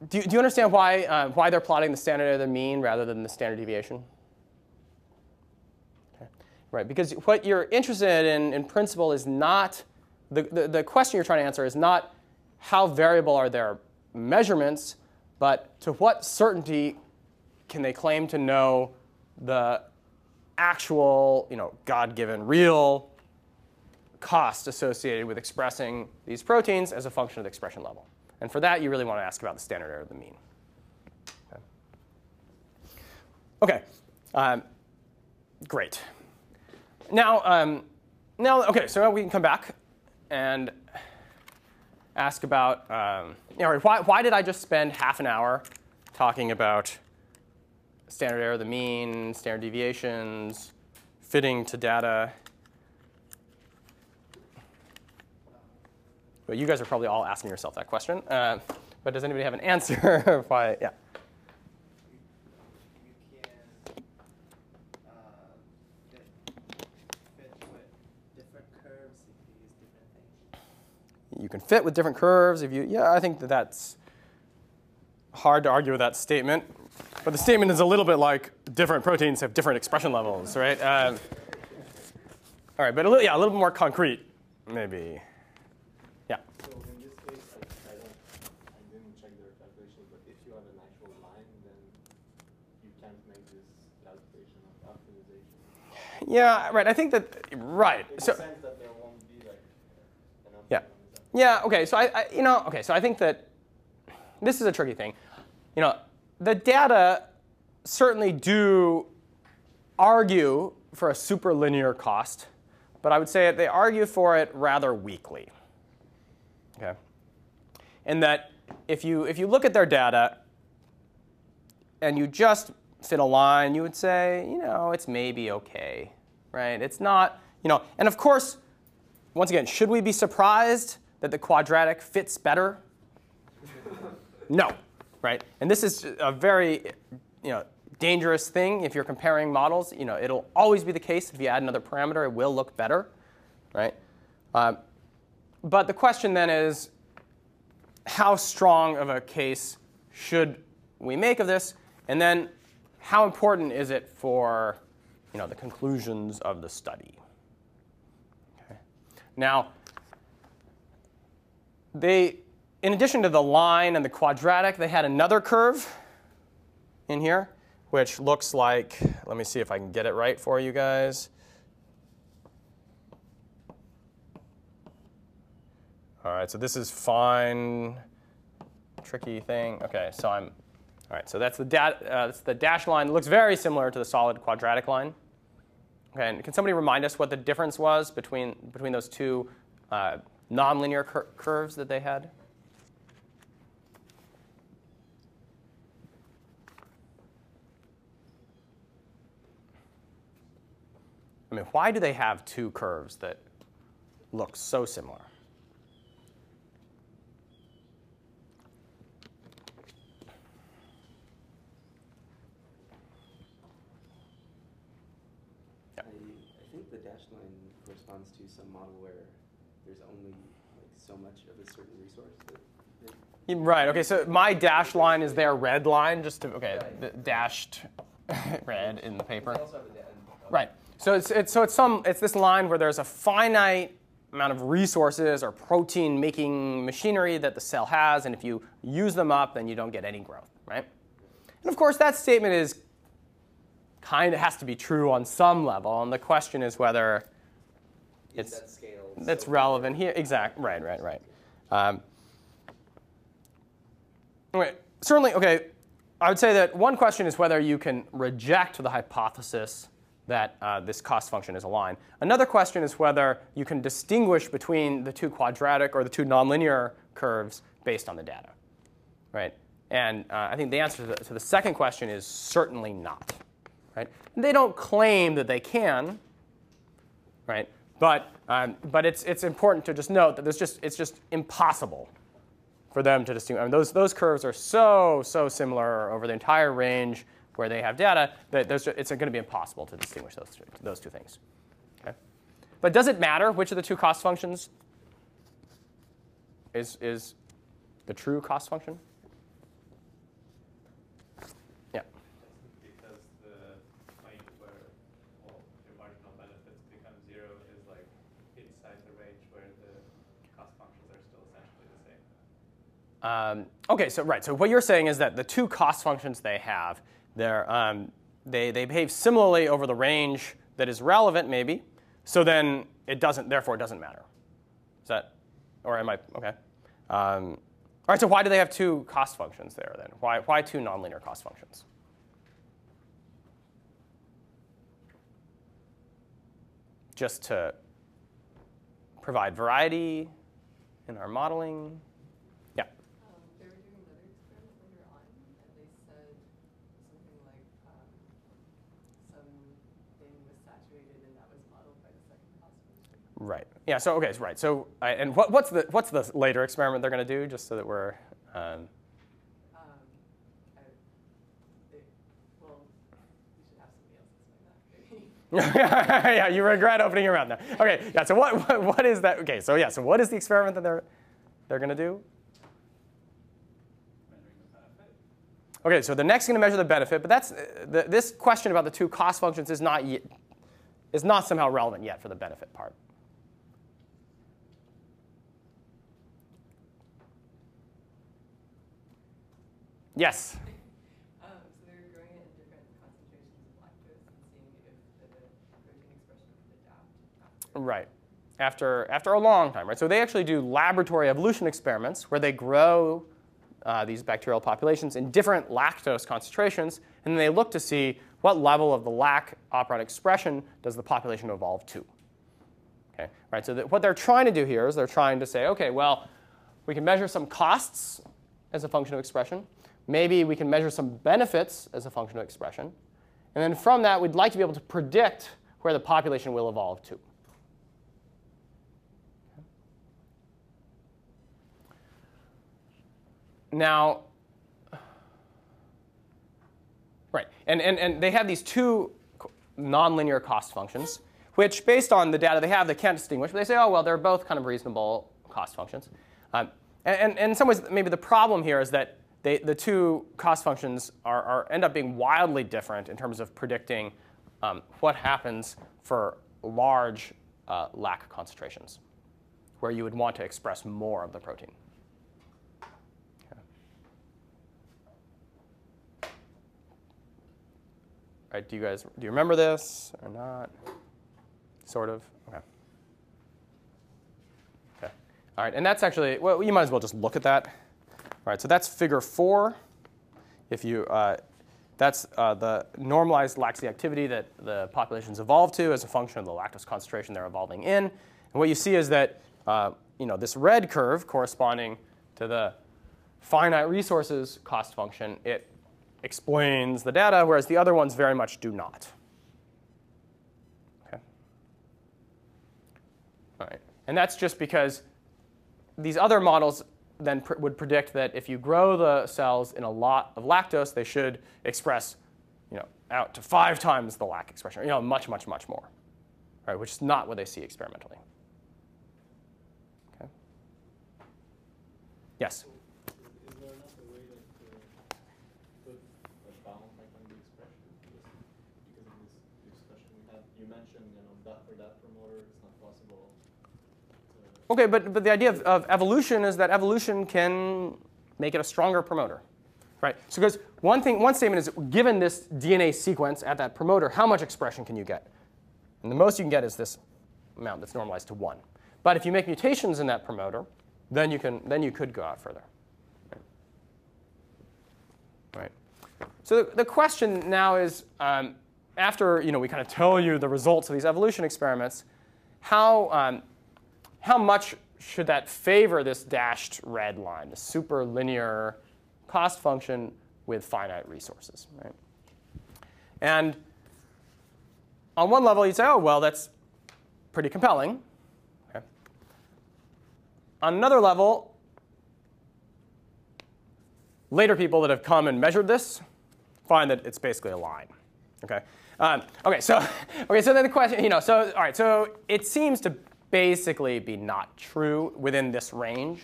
Do, do you understand why uh, why they're plotting the standard error of the mean rather than the standard deviation? Right, because what you're interested in, in principle, is not the, the, the, question you're trying to answer is not how variable are their measurements, but to what certainty can they claim to know the actual, you know, God-given real cost associated with expressing these proteins as a function of the expression level. And for that, you really want to ask about the standard error of the mean. Okay, okay. Um, great. Now, um, now, okay, so we can come back and ask about, um, you know, why, why did I just spend half an hour talking about standard error of the mean, standard deviations, fitting to data? But you guys are probably all asking yourself that question. Uh, but does anybody have an [LAUGHS] answer? why? Yeah. You can fit with different curves if you yeah i think that that's hard to argue with that statement. But the statement is a little bit like different proteins have different expression levels right? Um, all right but a little, yeah a little bit more concrete maybe. Yeah. So in this case, I, I don't, I didn't check their calculations, but if you have an actual line, then you can't make this calculation of optimization. yeah right i think that right In so the sense that there won't be like an Yeah. optimization. Yeah. Okay. So I, I, you know, okay. So I think that this is a tricky thing. You know, the data certainly do argue for a superlinear cost, but I would say they argue for it rather weakly. Okay. And that if you if you look at their data and you just fit a line, you would say, you know, it's maybe okay, right? It's not, you know, and of course, once again, should we be surprised that the quadratic fits better? [LAUGHS] no, right? And this is a very, you know, dangerous thing if you're comparing models. You know, it'll always be the case if you add another parameter, it will look better, right? Um, but the question then is, how strong of a case should we make of this? And then, how important is it for, you know, the conclusions of the study? Okay. Now, they, in addition to the line and the quadratic, they had another curve in here, which looks like, let me see if I can get it right for you guys. All right, so this is fine, tricky thing. Okay, so I'm, all right, so that's the, da- uh, that's the dash line. It looks very similar to the solid quadratic line. Okay, and can somebody remind us what the difference was between, between those two uh, nonlinear cur- curves that they had? I mean, why do they have two curves that look so similar? I, I think the dashed line corresponds to some model where there's only like so much of a certain resource that, that Yeah, Right. Okay. So my dash line is their red line, just to okay, the dashed [LAUGHS] red in the paper. They also have a da- Right. So it's, it's so it's some it's this line where there's a finite amount of resources or protein making machinery that the cell has, and if you use them up, then you don't get any growth, right? And of course, that statement is kind of has to be true on some level, and the question is whether is it's that that's so- relevant here. Exact. Right. Right. Right. Um, okay, certainly, okay, I would say that one question is whether you can reject the hypothesis that uh, this cost function is a line. Another question is whether you can distinguish between the two quadratic or the two nonlinear curves based on the data, right? And uh, I think the answer to the, to the, second question is certainly not, right? They don't claim that they can, right? But, um, but it's, it's important to just note that just, it's just impossible for them to distinguish. I mean, those, those curves are so, so similar over the entire range where they have data that it's going to be impossible to distinguish those two, those two things. Okay? But does it matter which of the two cost functions is, is the true cost function? Yeah. Because the point where well, your marginal benefits become zero is like inside the range where the cost functions are still essentially the same. Um, okay, so right. So what you're saying is that the two cost functions they have um, they, they behave similarly over the range that is relevant, maybe. So then it doesn't, therefore, it doesn't matter. Is that, or am I, okay. Um, all right, so why do they have two cost functions there then? Why, why two nonlinear cost functions? Just to provide variety in our modeling. Right. Yeah. So okay. Right. So and what, what's the what's the later experiment they're going to do, just so that we're. Um, [LAUGHS] yeah, you regret opening your mouth now. Okay, yeah. So what, what what is that? Okay, so yeah. So what is the experiment that they're they're going to do? Okay, so the next going to measure the benefit, but that's the, this question about the two cost functions is not yet, is not somehow relevant yet for the benefit part. Yes. [LAUGHS] Um, so they're growing it in different concentrations of lactose and seeing if the protein expression could adapt. Right. After, after a long time, right? So they actually do laboratory evolution experiments where they grow uh, these bacterial populations in different lactose concentrations, and then they look to see what level of the lac operon expression does the population evolve to. Okay, right. So what they're trying to do here is they're trying to say, okay, well, we can measure some costs as a function of expression, Maybe we can measure some benefits as a function of expression. And then from that, we'd like to be able to predict where the population will evolve to. Now, right, and, and, and they have these two nonlinear cost functions, which based on the data they have, they can't distinguish. But they say, oh, well, they're both kind of reasonable cost functions. Um, and, and, in some ways, maybe the problem here is that they, the two cost functions are, are, end up being wildly different in terms of predicting um, what happens for large uh, lac concentrations, where you would want to express more of the protein. All right, do you guys do you remember this or not? Sort of. Okay. Okay. All right, and that's actually well, you might as well just look at that. All right, so that's figure four. If you, uh, that's uh, the normalized lactic activity that the populations evolve to as a function of the lactose concentration they're evolving in. And what you see is that uh, you know, this red curve corresponding to the finite resources cost function, it explains the data, whereas the other ones very much do not. Okay. All right. And that's just because these other models then pr would predict that if you grow the cells in a lot of lactose, they should express you know, out to five times the lac expression, you know, much, much, much more, right, which is not what they see experimentally. Okay. Yes? Is there not a way that put a bound like on the expression? Because of this discussion we had, you mentioned, you know, that for that promoter, it's not possible Okay, but, but the idea of, of evolution is that evolution can make it a stronger promoter. Right? So because one thing, one statement is given this DNA sequence at that promoter, how much expression can you get? And the most you can get is this amount that's normalized to one. But if you make mutations in that promoter, then you can then you could go out further. Right. So the, the question now is, um, after you know we kind of tell you the results of these evolution experiments, how um, how much should that favor this dashed red line, the super linear cost function with finite resources, right? And on one level, you'd say, oh, well, that's pretty compelling. Okay. On another level, later people that have come and measured this find that it's basically a line. Okay. Um, okay. So, [LAUGHS] okay. So then the question, you know, so all right. So it seems to basically be not true within this range.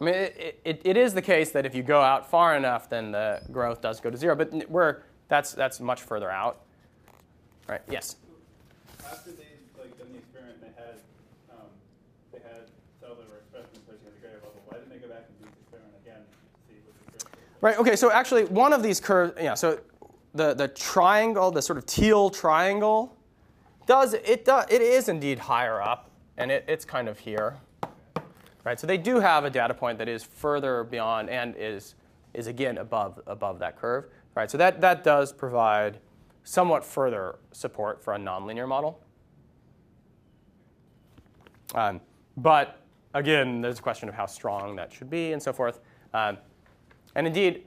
I mean, it, it, it is the case that if you go out far enough, then the growth does go to zero. But we're that's that's much further out. All right. Yes. After they like done the experiment, they had um, they had cells that were expressed in protein at a greater level. Why didn't they go back and do this experiment again to see what the was? Right. Okay. So actually, one of these curves, yeah. So the the triangle, the sort of teal triangle, does it does it is indeed higher up, and it, it's kind of here. Right. So they do have a data point that is further beyond and is is again above above that curve. Right. So that that does provide somewhat further support for a nonlinear model. Um, but again, there's a question of how strong that should be and so forth. Um, and indeed,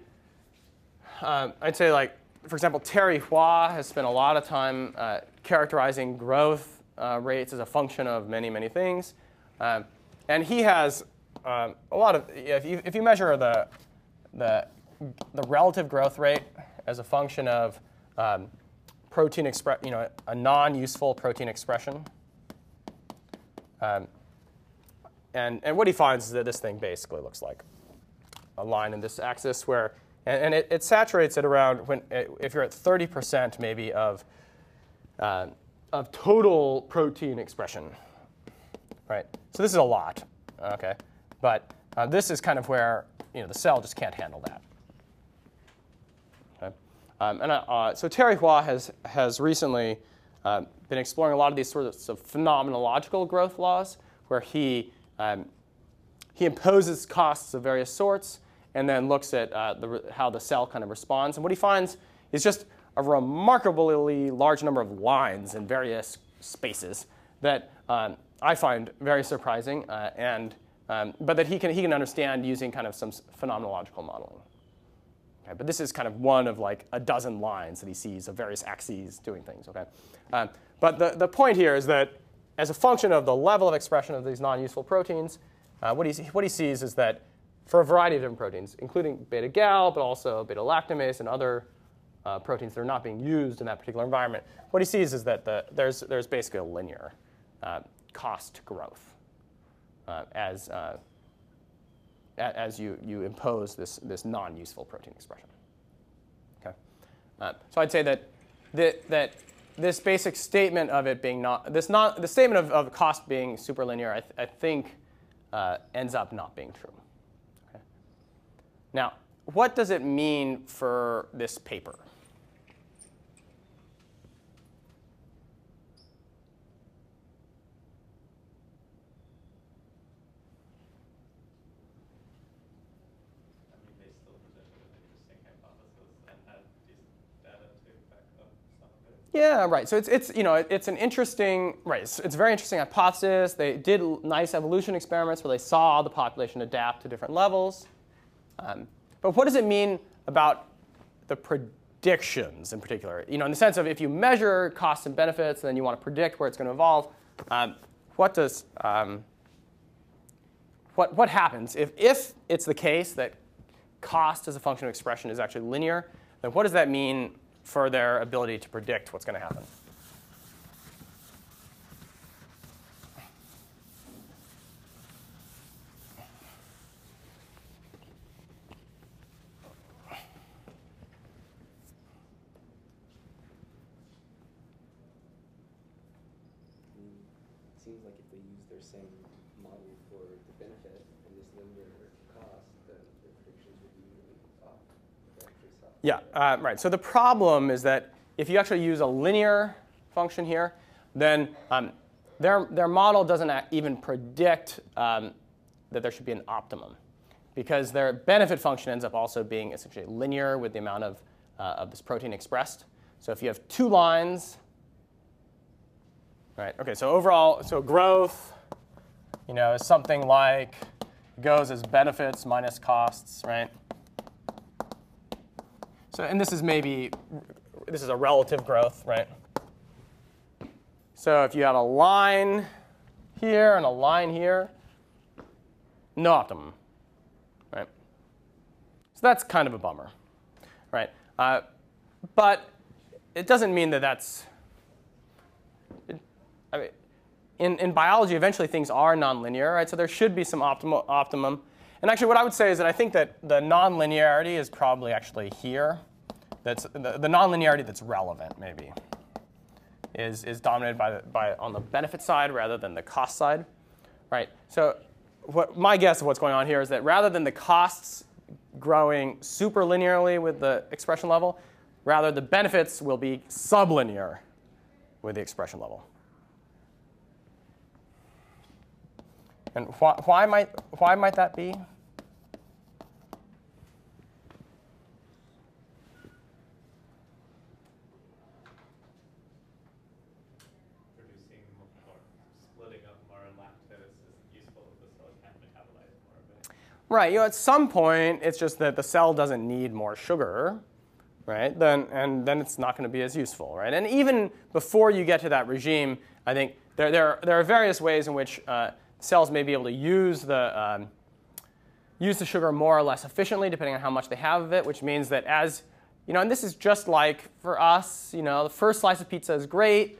um, I'd say like, for example, Terry Hwa has spent a lot of time uh, characterizing growth uh, rates as a function of many, many things. Um, and he has um, a lot of, if you, if you measure the, the, the relative growth rate as a function of um, protein express, you know, a non-useful protein expression. Um, and, and what he finds is that this thing basically looks like a line in this axis where, and, and it, it, saturates at around, when, if you're at 30% maybe of, uh, of total protein expression, right? So this is a lot, okay? But uh, this is kind of where, you know, the cell just can't handle that. Um, and uh, so Terry Hwa has, has recently uh, been exploring a lot of these sorts of phenomenological growth laws, where he, um, he imposes costs of various sorts and then looks at uh, the, how the cell kind of responds. And what he finds is just a remarkably large number of lines in various spaces that um, I find very surprising, uh, and, um, but that he can, he can understand using kind of some phenomenological modeling. Okay, but this is kind of one of like a dozen lines that he sees of various axes doing things. Okay, um, but the, the point here is that as a function of the level of expression of these non-useful proteins, uh, what, he, what he sees is that for a variety of different proteins, including beta-gal, but also beta-lactamase and other uh, proteins that are not being used in that particular environment, what he sees is that the, there's, there's basically a linear uh, cost growth uh, as uh, as you, you impose this, this non-useful protein expression. Okay? Uh, so I'd say that, the, that this basic statement of it being not, this not, the statement of, of cost being superlinear, I, th- I think ends up not being true. Okay? Now, what does it mean for this paper? I mean, they still presented an interesting hypothesis and had decent data to back up some of it. Yeah, right. So it's, it's you know it's an interesting right. It's, it's very interesting hypothesis. They did nice evolution experiments where they saw the population adapt to different levels. Um, but what does it mean about the predictions in particular? You know, in the sense of if you measure costs and benefits, and then you want to predict where it's going to evolve. Um, what does um, what what happens if if it's the case that cost as a function of expression is actually linear? Then what does that mean for their ability to predict what's going to happen? It seems like if they use their same model for the benefit and this linear cost, then the predictions would be really off. They're actually soft. Yeah, uh, right. So the problem is that if you actually use a linear function here, then um, their, their model doesn't even predict um, that there should be an optimum because their benefit function ends up also being essentially linear with the amount of, uh, of this protein expressed. So if you have two lines, right? Okay, so overall, so growth, you know, is something like goes as benefits minus costs, right? So, and this is maybe this is a relative growth, right? So if you have a line here and a line here, no optimum, right? So that's kind of a bummer, right? Uh, but it doesn't mean that that's. It, I mean, in, in biology, eventually things are nonlinear, right? So there should be some optimal, optimum. And actually, what I would say is that I think that the nonlinearity is probably actually here. That's the, the nonlinearity that's relevant, maybe, is, is dominated by, the, by on the benefit side rather than the cost side, right? So what, my guess of what's going on here is that rather than the costs growing super linearly with the expression level, rather the benefits will be sublinear with the expression level. And why, why, might, why might that be? Producing more, splitting up more lactose is useful if the cell can metabolize more of it. Right. You know, at some point, it's just that the cell doesn't need more sugar, right? Then, and then it's not going to be as useful, right? And even before you get to that regime, I think there, there, there are various ways in which uh, cells may be able to use the, um, use the sugar more or less efficiently, depending on how much they have of it, which means that as, you know, and this is just like for us, you know, the first slice of pizza is great,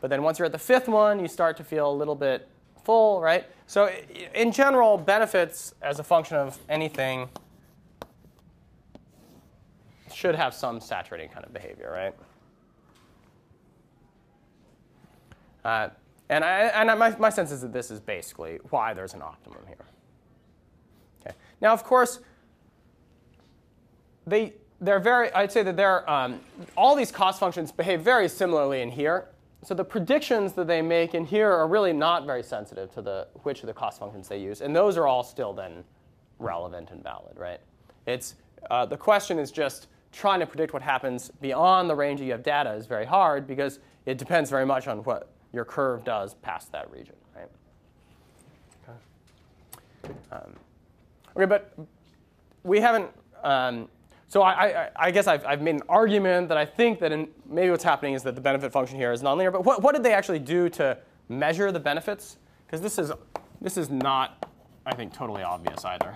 but then once you're at the fifth one, you start to feel a little bit full, right? So in general, benefits as a function of anything should have some saturating kind of behavior, right? Uh, and I, and my, my sense is that this is basically why there's an optimum here. Okay. Now, of course, they, they're very, I'd say that they're, um, all these cost functions behave very similarly in here. So the predictions that they make in here are really not very sensitive to the, which of the cost functions they use. And those are all still then relevant and valid, right? It's, uh, the question is just trying to predict what happens beyond the range you have data is very hard because it depends very much on what your curve does past that region, right? Okay, um, okay but we haven't. Um, so I, I, I guess I've, I've, made an argument that I think that in, maybe what's happening is that the benefit function here is nonlinear. But what, what did they actually do to measure the benefits? Because this is this is not, I think, totally obvious either.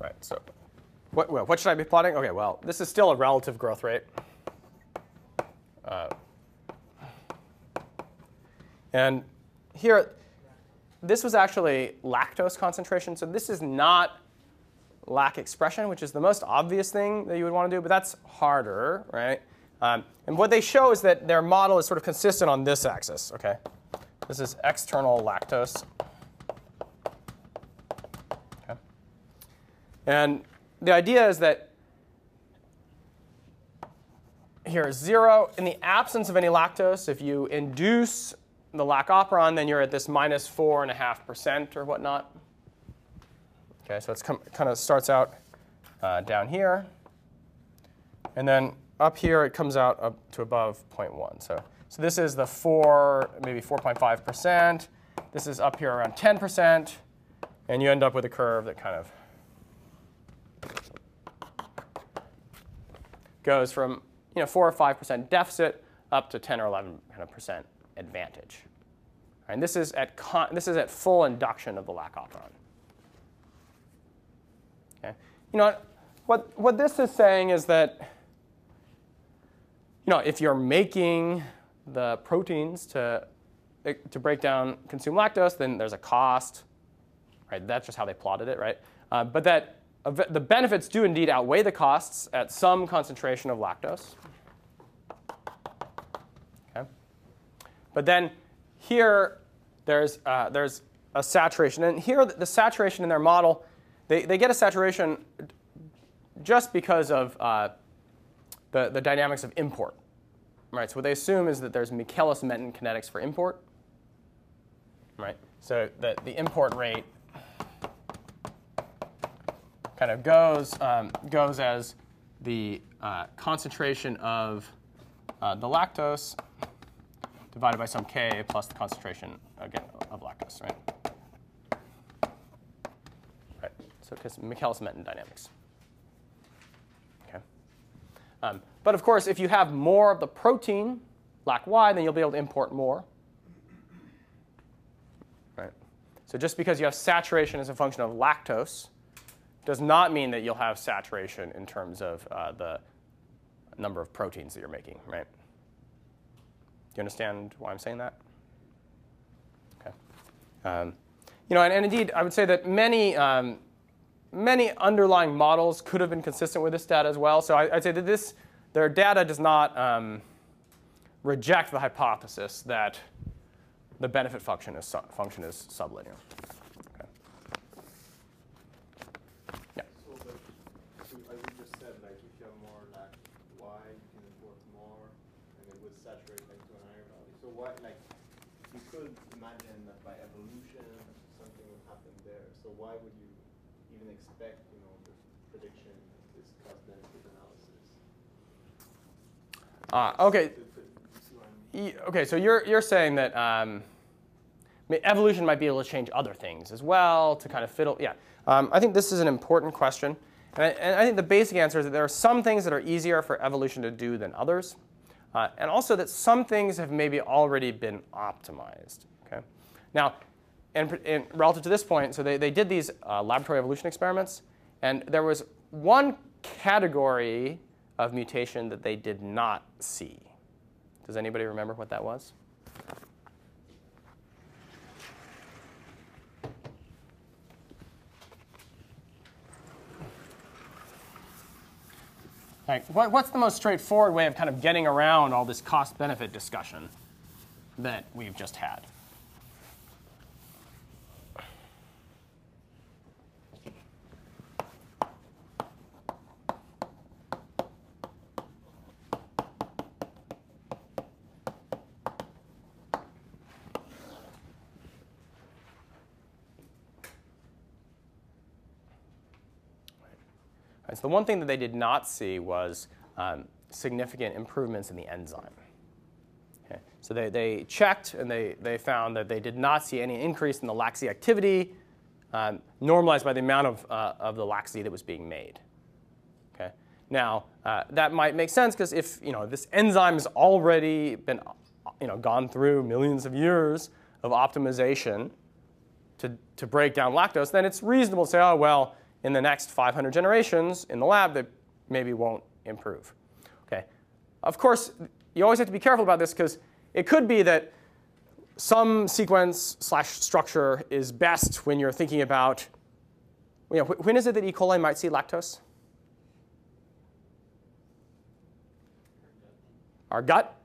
Right, so what, what should I be plotting? Okay, well, this is still a relative growth rate. Uh, and here, this was actually lactose concentration. So this is not lac expression, which is the most obvious thing that you would want to do, but that's harder, right? Um, and what they show is that their model is sort of consistent on this axis, okay? This is external lactose. Okay. And the idea is that here is zero. In the absence of any lactose, if you induce the lac operon, then you're at this minus four and a half percent or whatnot. Okay, so it's kind of starts out uh, down here, and then up here it comes out up to above 0.1. So, so this is the four, maybe 4.5 percent. This is up here around 10 percent, and you end up with a curve that kind of goes from you know, 4 or 5% deficit up to 10 or 11 kind of percent advantage. And this is at this is at full induction of the lac operon. Okay. You know what what this is saying is that you know if you're making the proteins to to break down consume lactose, then there's a cost. Right. That's just how they plotted it. Right. Uh, but that the benefits do indeed outweigh the costs at some concentration of lactose. Okay. But then here, there's, uh, there's a saturation. And here, the saturation in their model, they, they get a saturation just because of uh, the, the dynamics of import. Right, so what they assume is that there's Michaelis-Menten kinetics for import. Right, so the, the import rate kind of goes, um, goes as the uh, concentration of uh, the lactose divided by some k plus the concentration, again, of lactose, right? Right, so because Michaelis-Menten dynamics. Okay. Um, but of course, if you have more of the protein, lac-Y, then you'll be able to import more. Right. So just because you have saturation as a function of lactose does not mean that you'll have saturation in terms of uh, the number of proteins that you're making, right? Do you understand why I'm saying that? Okay. Um, you know, and, and, indeed, I would say that many, um, many underlying models could have been consistent with this data as well. So I, would say that this, their data does not um, reject the hypothesis that the benefit function is, function is sublinear. why would you even expect, you know, the prediction, this cost benefit analysis? Uh, okay. Okay, so you're, you're saying that um, evolution might be able to change other things as well to kind of fiddle. Yeah, um, I think this is an important question. And I, and I, think the basic answer is that there are some things that are easier for evolution to do than others. Uh, and also that some things have maybe already been optimized. Okay? Now, and, and, relative to this point, so they, they did these uh, laboratory evolution experiments, and there was one category of mutation that they did not see. Does anybody remember what that was? Like, what, what's the most straightforward way of kind of getting around all this cost benefit discussion that we've just had? And so the one thing that they did not see was um, significant improvements in the enzyme. Okay. So they, they checked and they, they found that they did not see any increase in the LAC-Z activity um, normalized by the amount of, uh, of the LAC-Z that was being made. Okay. Now, uh, that might make sense because if you know, this enzyme has already been you know, gone through millions of years of optimization to, to break down lactose, then it's reasonable to say, oh, well, in the next 500 generations in the lab that maybe won't improve. Okay. Of course, you always have to be careful about this because it could be that some sequence slash structure is best when you're thinking about, you know, when is it that E. coli might see lactose? Our gut,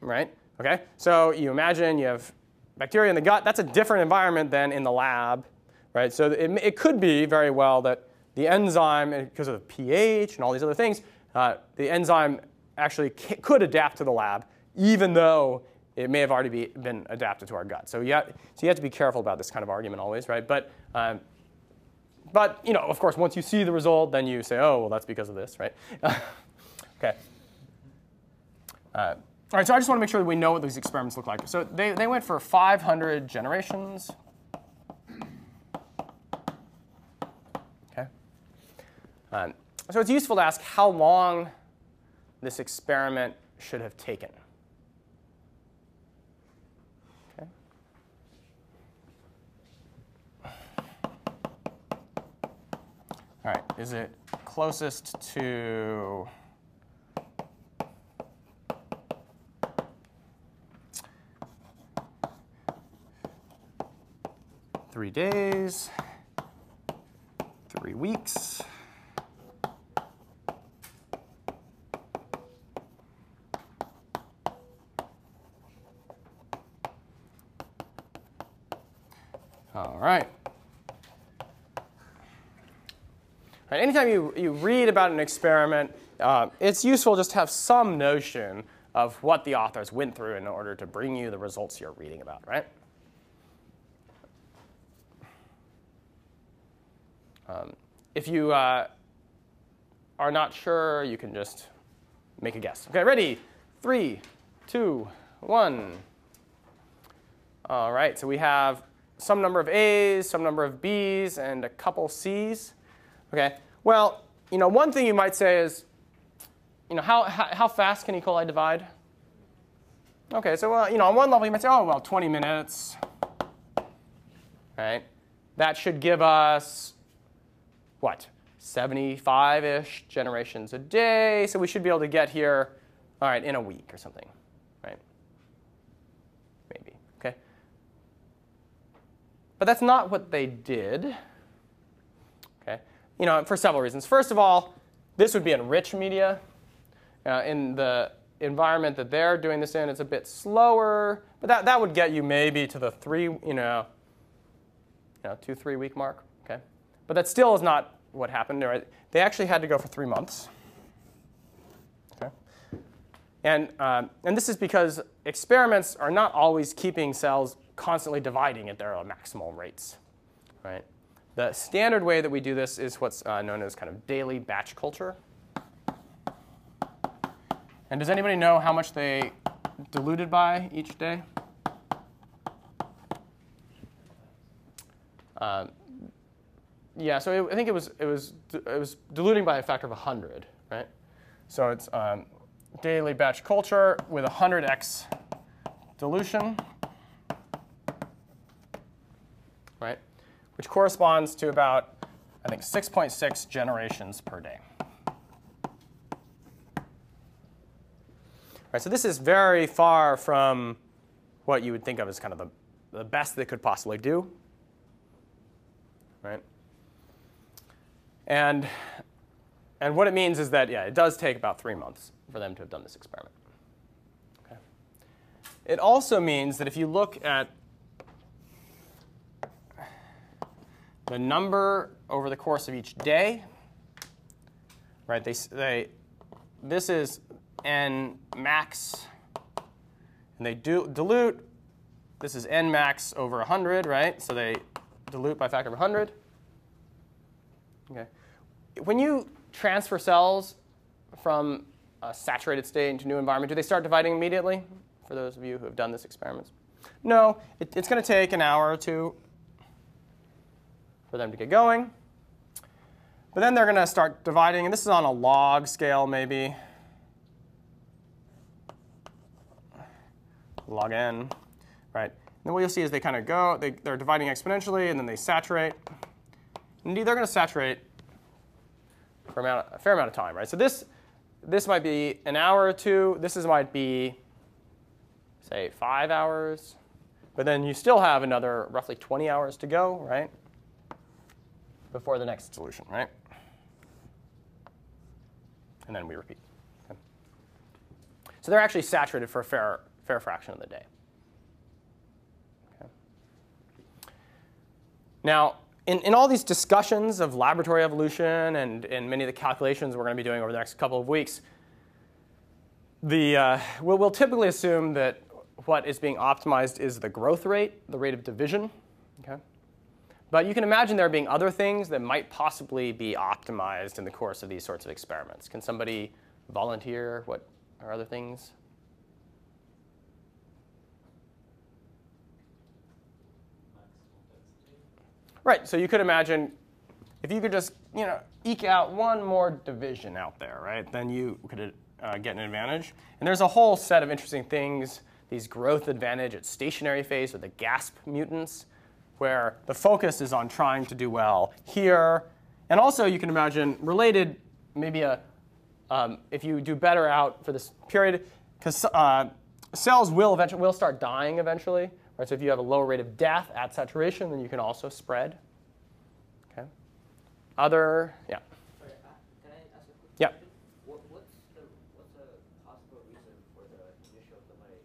right? Okay, so you imagine you have bacteria in the gut. That's a different environment than in the lab, right? So it, it could be very well that the enzyme, because of the pH and all these other things, uh, the enzyme actually could adapt to the lab, even though it may have already be, been adapted to our gut. So you, have, so you have to be careful about this kind of argument always, right? But, um, but you know, of course, once you see the result, then you say, oh, well, that's because of this, right? [LAUGHS] okay. Uh, all right, so I just want to make sure that we know what these experiments look like. So they, they went for 500 generations. Um, so it's useful to ask how long this experiment should have taken. Okay. All right, is it closest to three days, three weeks? All right. All right, anytime you, you read about an experiment, uh, it's useful just to have some notion of what the authors went through in order to bring you the results you're reading about, right? Um, if you uh, are not sure, you can just make a guess. Okay, ready? Three, two, one. All right, so we have some number of A's, some number of B's, and a couple C's. Okay, well, you know, one thing you might say is, you know, how, how, how fast can E. coli divide? Okay, so, well, you know, on one level you might say, oh, well, 20 minutes, right? That should give us, what, 75-ish generations a day. So we should be able to get here, all right, in a week or something, right? Maybe, okay? But that's not what they did, okay? You know, for several reasons. First of all, this would be in rich media. Uh, in the environment that they're doing this in, it's a bit slower, but that, that would get you maybe to the three, you know, you know, two, three week mark, okay? But that still is not what happened. Right? They actually had to go for three months. Okay? And, um, and this is because experiments are not always keeping cells constantly dividing at their maximal rates. Right? The standard way that we do this is what's uh, known as kind of daily batch culture. And does anybody know how much they diluted by each day? Um, yeah, so it, I think it was, it, was, it was diluting by a factor of 100, right? So it's um, daily batch culture with 100x dilution, right? Which corresponds to about, I think, 6.6 generations per day. Right, so this is very far from what you would think of as kind of the, the best they could possibly do. Right? And, and what it means is that, yeah, it does take about three months for them to have done this experiment. Okay. It also means that if you look at the number over the course of each day, right, they, they, this is n max, and they do, dilute. This is n max over 100, right? So they dilute by a factor of 100. Okay when you transfer cells from a saturated state into a new environment, do they start dividing immediately? For those of you who have done this experiment. No, it, it's going to take an hour or two for them to get going. But then they're going to start dividing, and this is on a log scale maybe. Log n, right? And then what you'll see is they kind of go, they, they're dividing exponentially, and then they saturate. Indeed, they're going to saturate for a fair amount of time, right? So this, this might be an hour or two. This is, might be, say, five hours. But then you still have another roughly 20 hours to go, right? Before the next solution, right? And then we repeat. Okay. So they're actually saturated for a fair, fair fraction of the day. Okay. Now, in, in all these discussions of laboratory evolution and, and many of the calculations we're going to be doing over the next couple of weeks, the, uh, we'll, we'll typically assume that what is being optimized is the growth rate, the rate of division. Okay? But you can imagine there being other things that might possibly be optimized in the course of these sorts of experiments. Can somebody volunteer? What are other things? Right, so you could imagine if you could just, you know, eke out one more division out there, right, then you could uh, get an advantage. And there's a whole set of interesting things, these growth advantage at stationary phase or the GASP mutants, where the focus is on trying to do well here. And also you can imagine related, maybe a, um, if you do better out for this period, because uh, cells will eventually will start dying eventually, Right, so if you have a lower rate of death at saturation, then you can also spread. Okay. Other, yeah. Sorry, uh, can I ask a quick Yeah. question? What, what's the what's a possible reason for the initial delay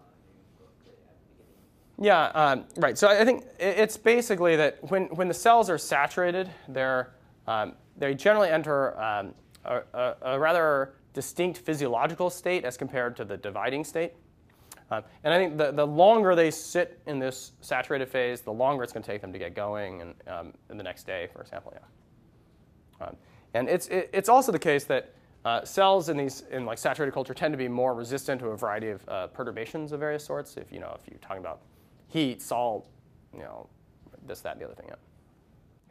uh, in growth rate at the beginning? Yeah, um, right. So I think it's basically that when, when the cells are saturated, they're, um, they generally enter um, a, a, a rather distinct physiological state as compared to the dividing state. Um, and I think the, the longer they sit in this saturated phase, the longer it's going to take them to get going and, um, in the next day, for example. Yeah. Um, and it's, it, it's also the case that uh, cells in these in like saturated culture tend to be more resistant to a variety of uh, perturbations of various sorts. If you know if you're talking about heat, salt, you know, this, that, and the other thing. Yeah.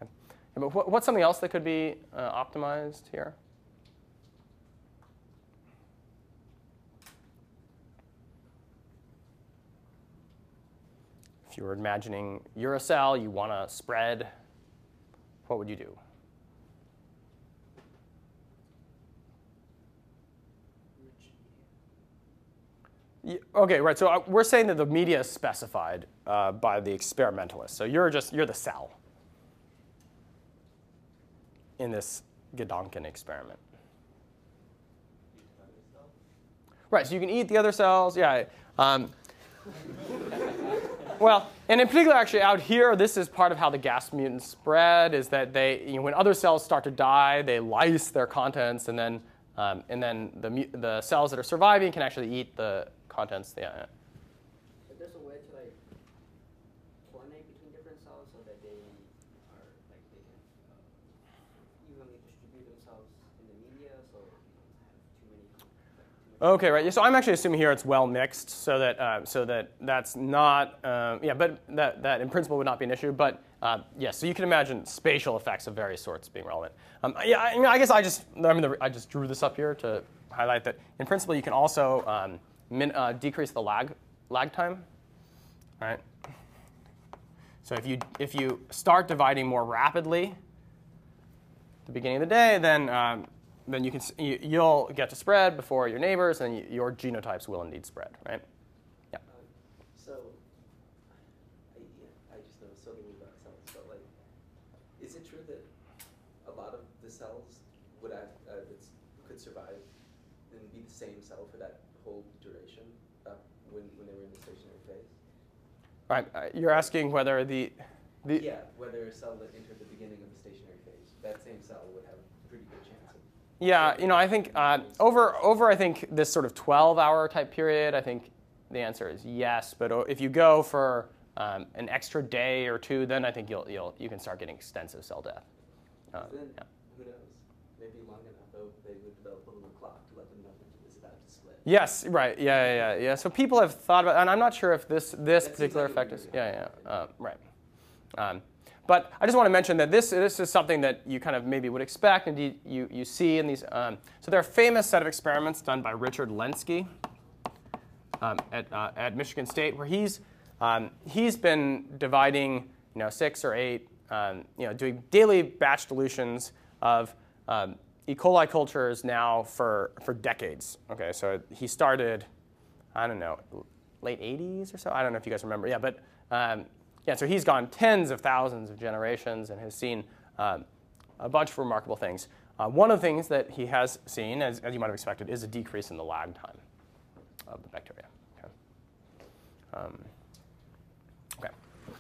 Okay. Yeah, but what, what's something else that could be uh, optimized here? If you were imagining you're a cell, you want to spread, what would you do? Y- Okay, right. So uh, we're saying that the media is specified uh, by the experimentalist. So you're just you're the cell in this Gedanken experiment. Right. So you can eat the other cells. Yeah. Um, well, and in particular, actually, out here, this is part of how the GASP mutants spread. Is that they, you know, when other cells start to die, they lyse their contents, and then, um, and then the the cells that are surviving can actually eat the contents. Yeah. But there's a way to like coordinate between different cells so that they are like they can uh, evenly distribute themselves in the media, so you don't have too many. Like, too Okay, right. So I'm actually assuming here it's well mixed, so that uh, so that that's not um, yeah, but that that in principle would not be an issue. But uh, yes, so you can imagine spatial effects of various sorts being relevant. Um, yeah, I, mean, I guess I just I mean the, I just drew this up here to highlight that in principle you can also um, min, uh, decrease the lag lag time. All right. So if you if you start dividing more rapidly at the beginning of the day, then um, then you can you, you'll get to spread before your neighbors, and your genotypes will indeed spread, right? Yeah. Um, so, I, yeah, I just know so little about cells, but like, is it true that a lot of the cells would act, uh, that's, could survive and be the same cell for that whole duration uh, when, when they were in the stationary phase? All right. Uh, you're asking whether the the yeah, whether a cell that entered the beginning of the stationary phase, that same cell would have a pretty good chance of. Yeah, you know, I think uh, over over I think this sort of 12-hour type period, I think the answer is yes. But if you go for um, an extra day or two, then I think you'll you'll you can start getting extensive cell death. Uh, yeah. who knows? Maybe long enough, though, they would develop a little clock to let them know that it was about to split. Yes, right. Yeah, yeah, yeah, yeah. So people have thought about, and I'm not sure if this this particular effect is. Yeah, yeah, uh, right. Um, but I just want to mention that this this is something that you kind of maybe would expect, indeed you you see in these. Um, so there are a famous set of experiments done by Richard Lenski um, at uh, at Michigan State, where he's um, he's been dividing you know six or eight um, you know doing daily batch dilutions of um, E. coli cultures now for for decades. Okay, so he started I don't know late 80s or so. I don't know if you guys remember. Yeah, but um, yeah, so he's gone tens of thousands of generations and has seen um, a bunch of remarkable things. Uh, one of the things that he has seen, as, as you might have expected, is a decrease in the lag time of the bacteria. Okay. Um, okay. All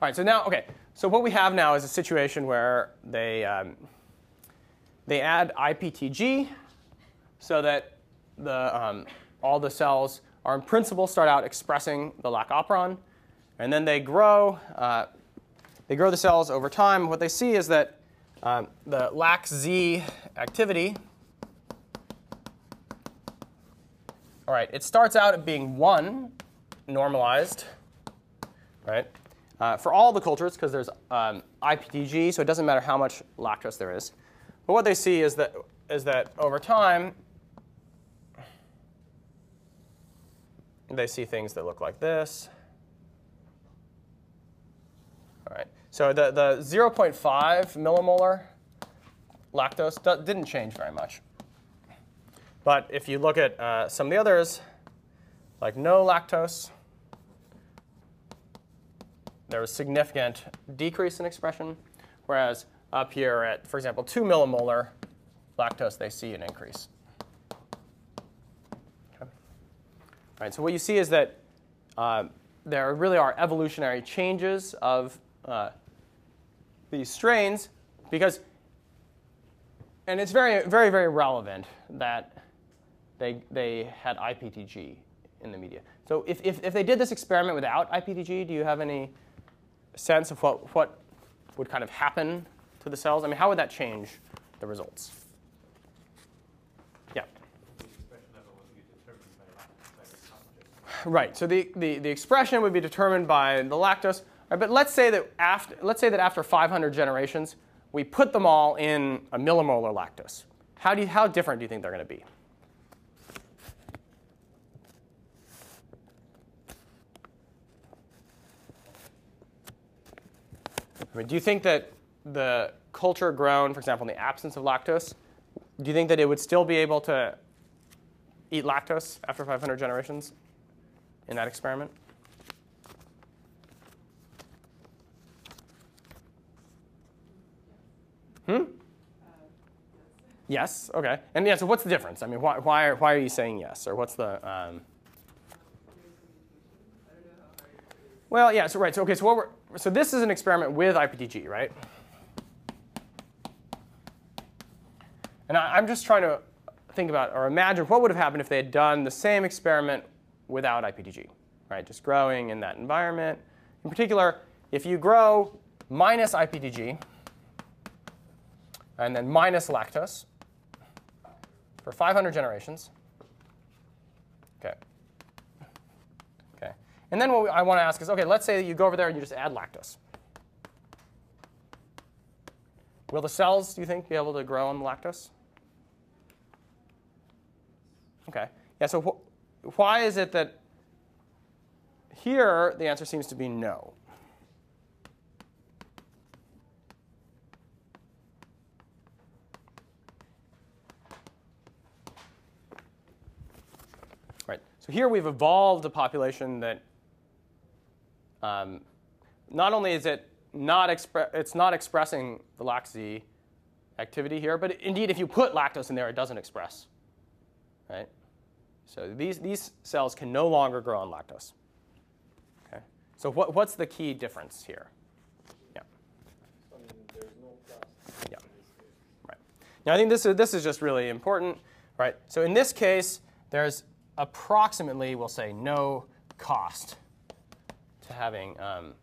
right. So now, okay. So what we have now is a situation where they um, they add IPTG, so that the um, all the cells are in principle start out expressing the lac operon, and then they grow. Uh, they grow the cells over time. What they see is that um, the LAC-Z activity. All right, it starts out at being one normalized, right? Uh, for all the cultures, because there's um, IPTG, so it doesn't matter how much lactose there is. But what they see is that is that over time, they see things that look like this. All right. So the, the 0.5 millimolar lactose didn't change very much. But if you look at uh, some of the others, like no lactose, there was significant decrease in expression, whereas up here at, for example, 2 millimolar lactose, they see an increase. Okay. All right, so what you see is that uh, there really are evolutionary changes of uh, these strains because, and it's very, very, very relevant that they, they had IPTG in the media. So if, if, if they did this experiment without IPTG, do you have any sense of what, what would kind of happen to the cells? I mean, how would that change the results? Yeah. Right. So the, the, the expression would be determined by the lactose. Right, but let's say that after let's say that after 500 generations, we put them all in a millimolar lactose. How do you, how different do you think they're going to be? I mean, do you think that the culture grown, for example, in the absence of lactose, do you think that it would still be able to eat lactose after 500 generations in that experiment? Hmm? Yes. Okay. And yeah. So what's the difference? I mean, why why are, why are you saying yes, or what's the? Um... Well, yeah. So right. So okay. So what we're so this is an experiment with IPTG, right? And I, I'm just trying to think about or imagine what would have happened if they had done the same experiment without IPTG, right? Just growing in that environment. In particular, if you grow minus IPTG and then minus lactose for 500 generations. Okay. Okay. And then what I want to ask is, okay, let's say that you go over there and you just add lactose. Will the cells, do you think, be able to grow on lactose? Okay. Yeah, so wh why is it that here the answer seems to be no? Right. So here we've evolved a population that um, not only is it not expre- it's not expressing the LAC-Z activity here, but indeed if you put lactose in there, it doesn't express. Right? So these, these cells can no longer grow on lactose. Okay. So what, what's the key difference here? Yeah. Yeah. Right. Now I think this is, this is just really important. Right. So in this case, there's approximately, we'll say, no cost to having um,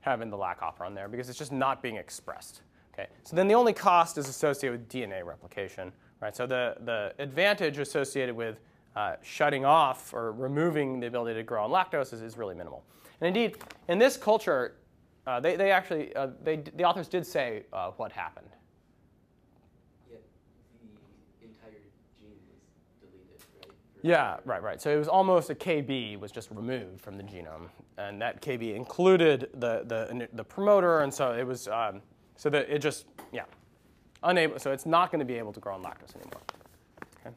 having the lac operon there because it's just not being expressed. Okay. So then the only cost is associated with DNA replication. Right. So the the advantage associated with uh, shutting off or removing the ability to grow on lactose is, is really minimal. And indeed, in this culture, uh, they, they actually uh, they, the authors did say uh, what happened. Yet the entire gene was deleted, right? For- Yeah, right, right. So it was almost a KB was just removed from the genome, and that KB included the the, the promoter, and so it was um, so that it just yeah unable. So it's not going to be able to grow on lactose anymore. Okay.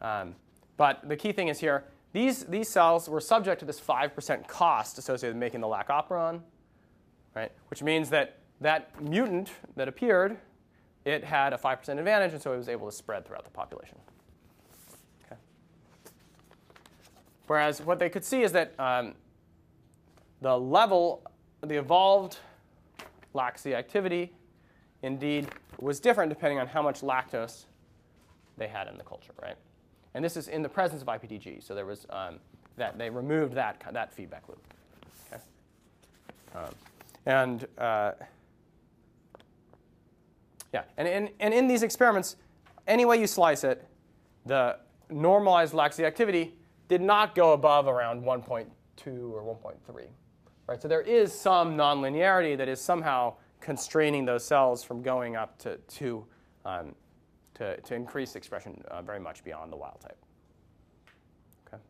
Um, but the key thing is here: these these cells were subject to this five percent cost associated with making the lac operon, right? Which means that that mutant that appeared, it had a five percent advantage, and so it was able to spread throughout the population. Okay. Whereas what they could see is that um, the level, the evolved LAC-Z activity, indeed was different depending on how much lactose they had in the culture, right? And this is in the presence of IPTG, so there was um, that they removed that that feedback loop. Okay. Um, and uh, yeah, and in, and in these experiments, any way you slice it, the normalized LAC-Z activity did not go above around 1.2 or 1.3. Right? So there is some nonlinearity that is somehow constraining those cells from going up to, to, um, to, to increase expression uh, very much beyond the wild type. Okay.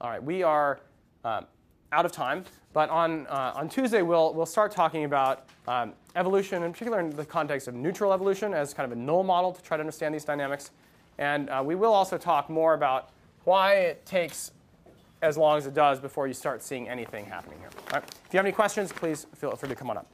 All right, we are um, out of time, but on, uh, on Tuesday we'll, we'll start talking about um, evolution, in particular in the context of neutral evolution as kind of a null model to try to understand these dynamics. And uh, we will also talk more about why it takes as long as it does before you start seeing anything happening here. All right. If you have any questions, please feel free to come on up.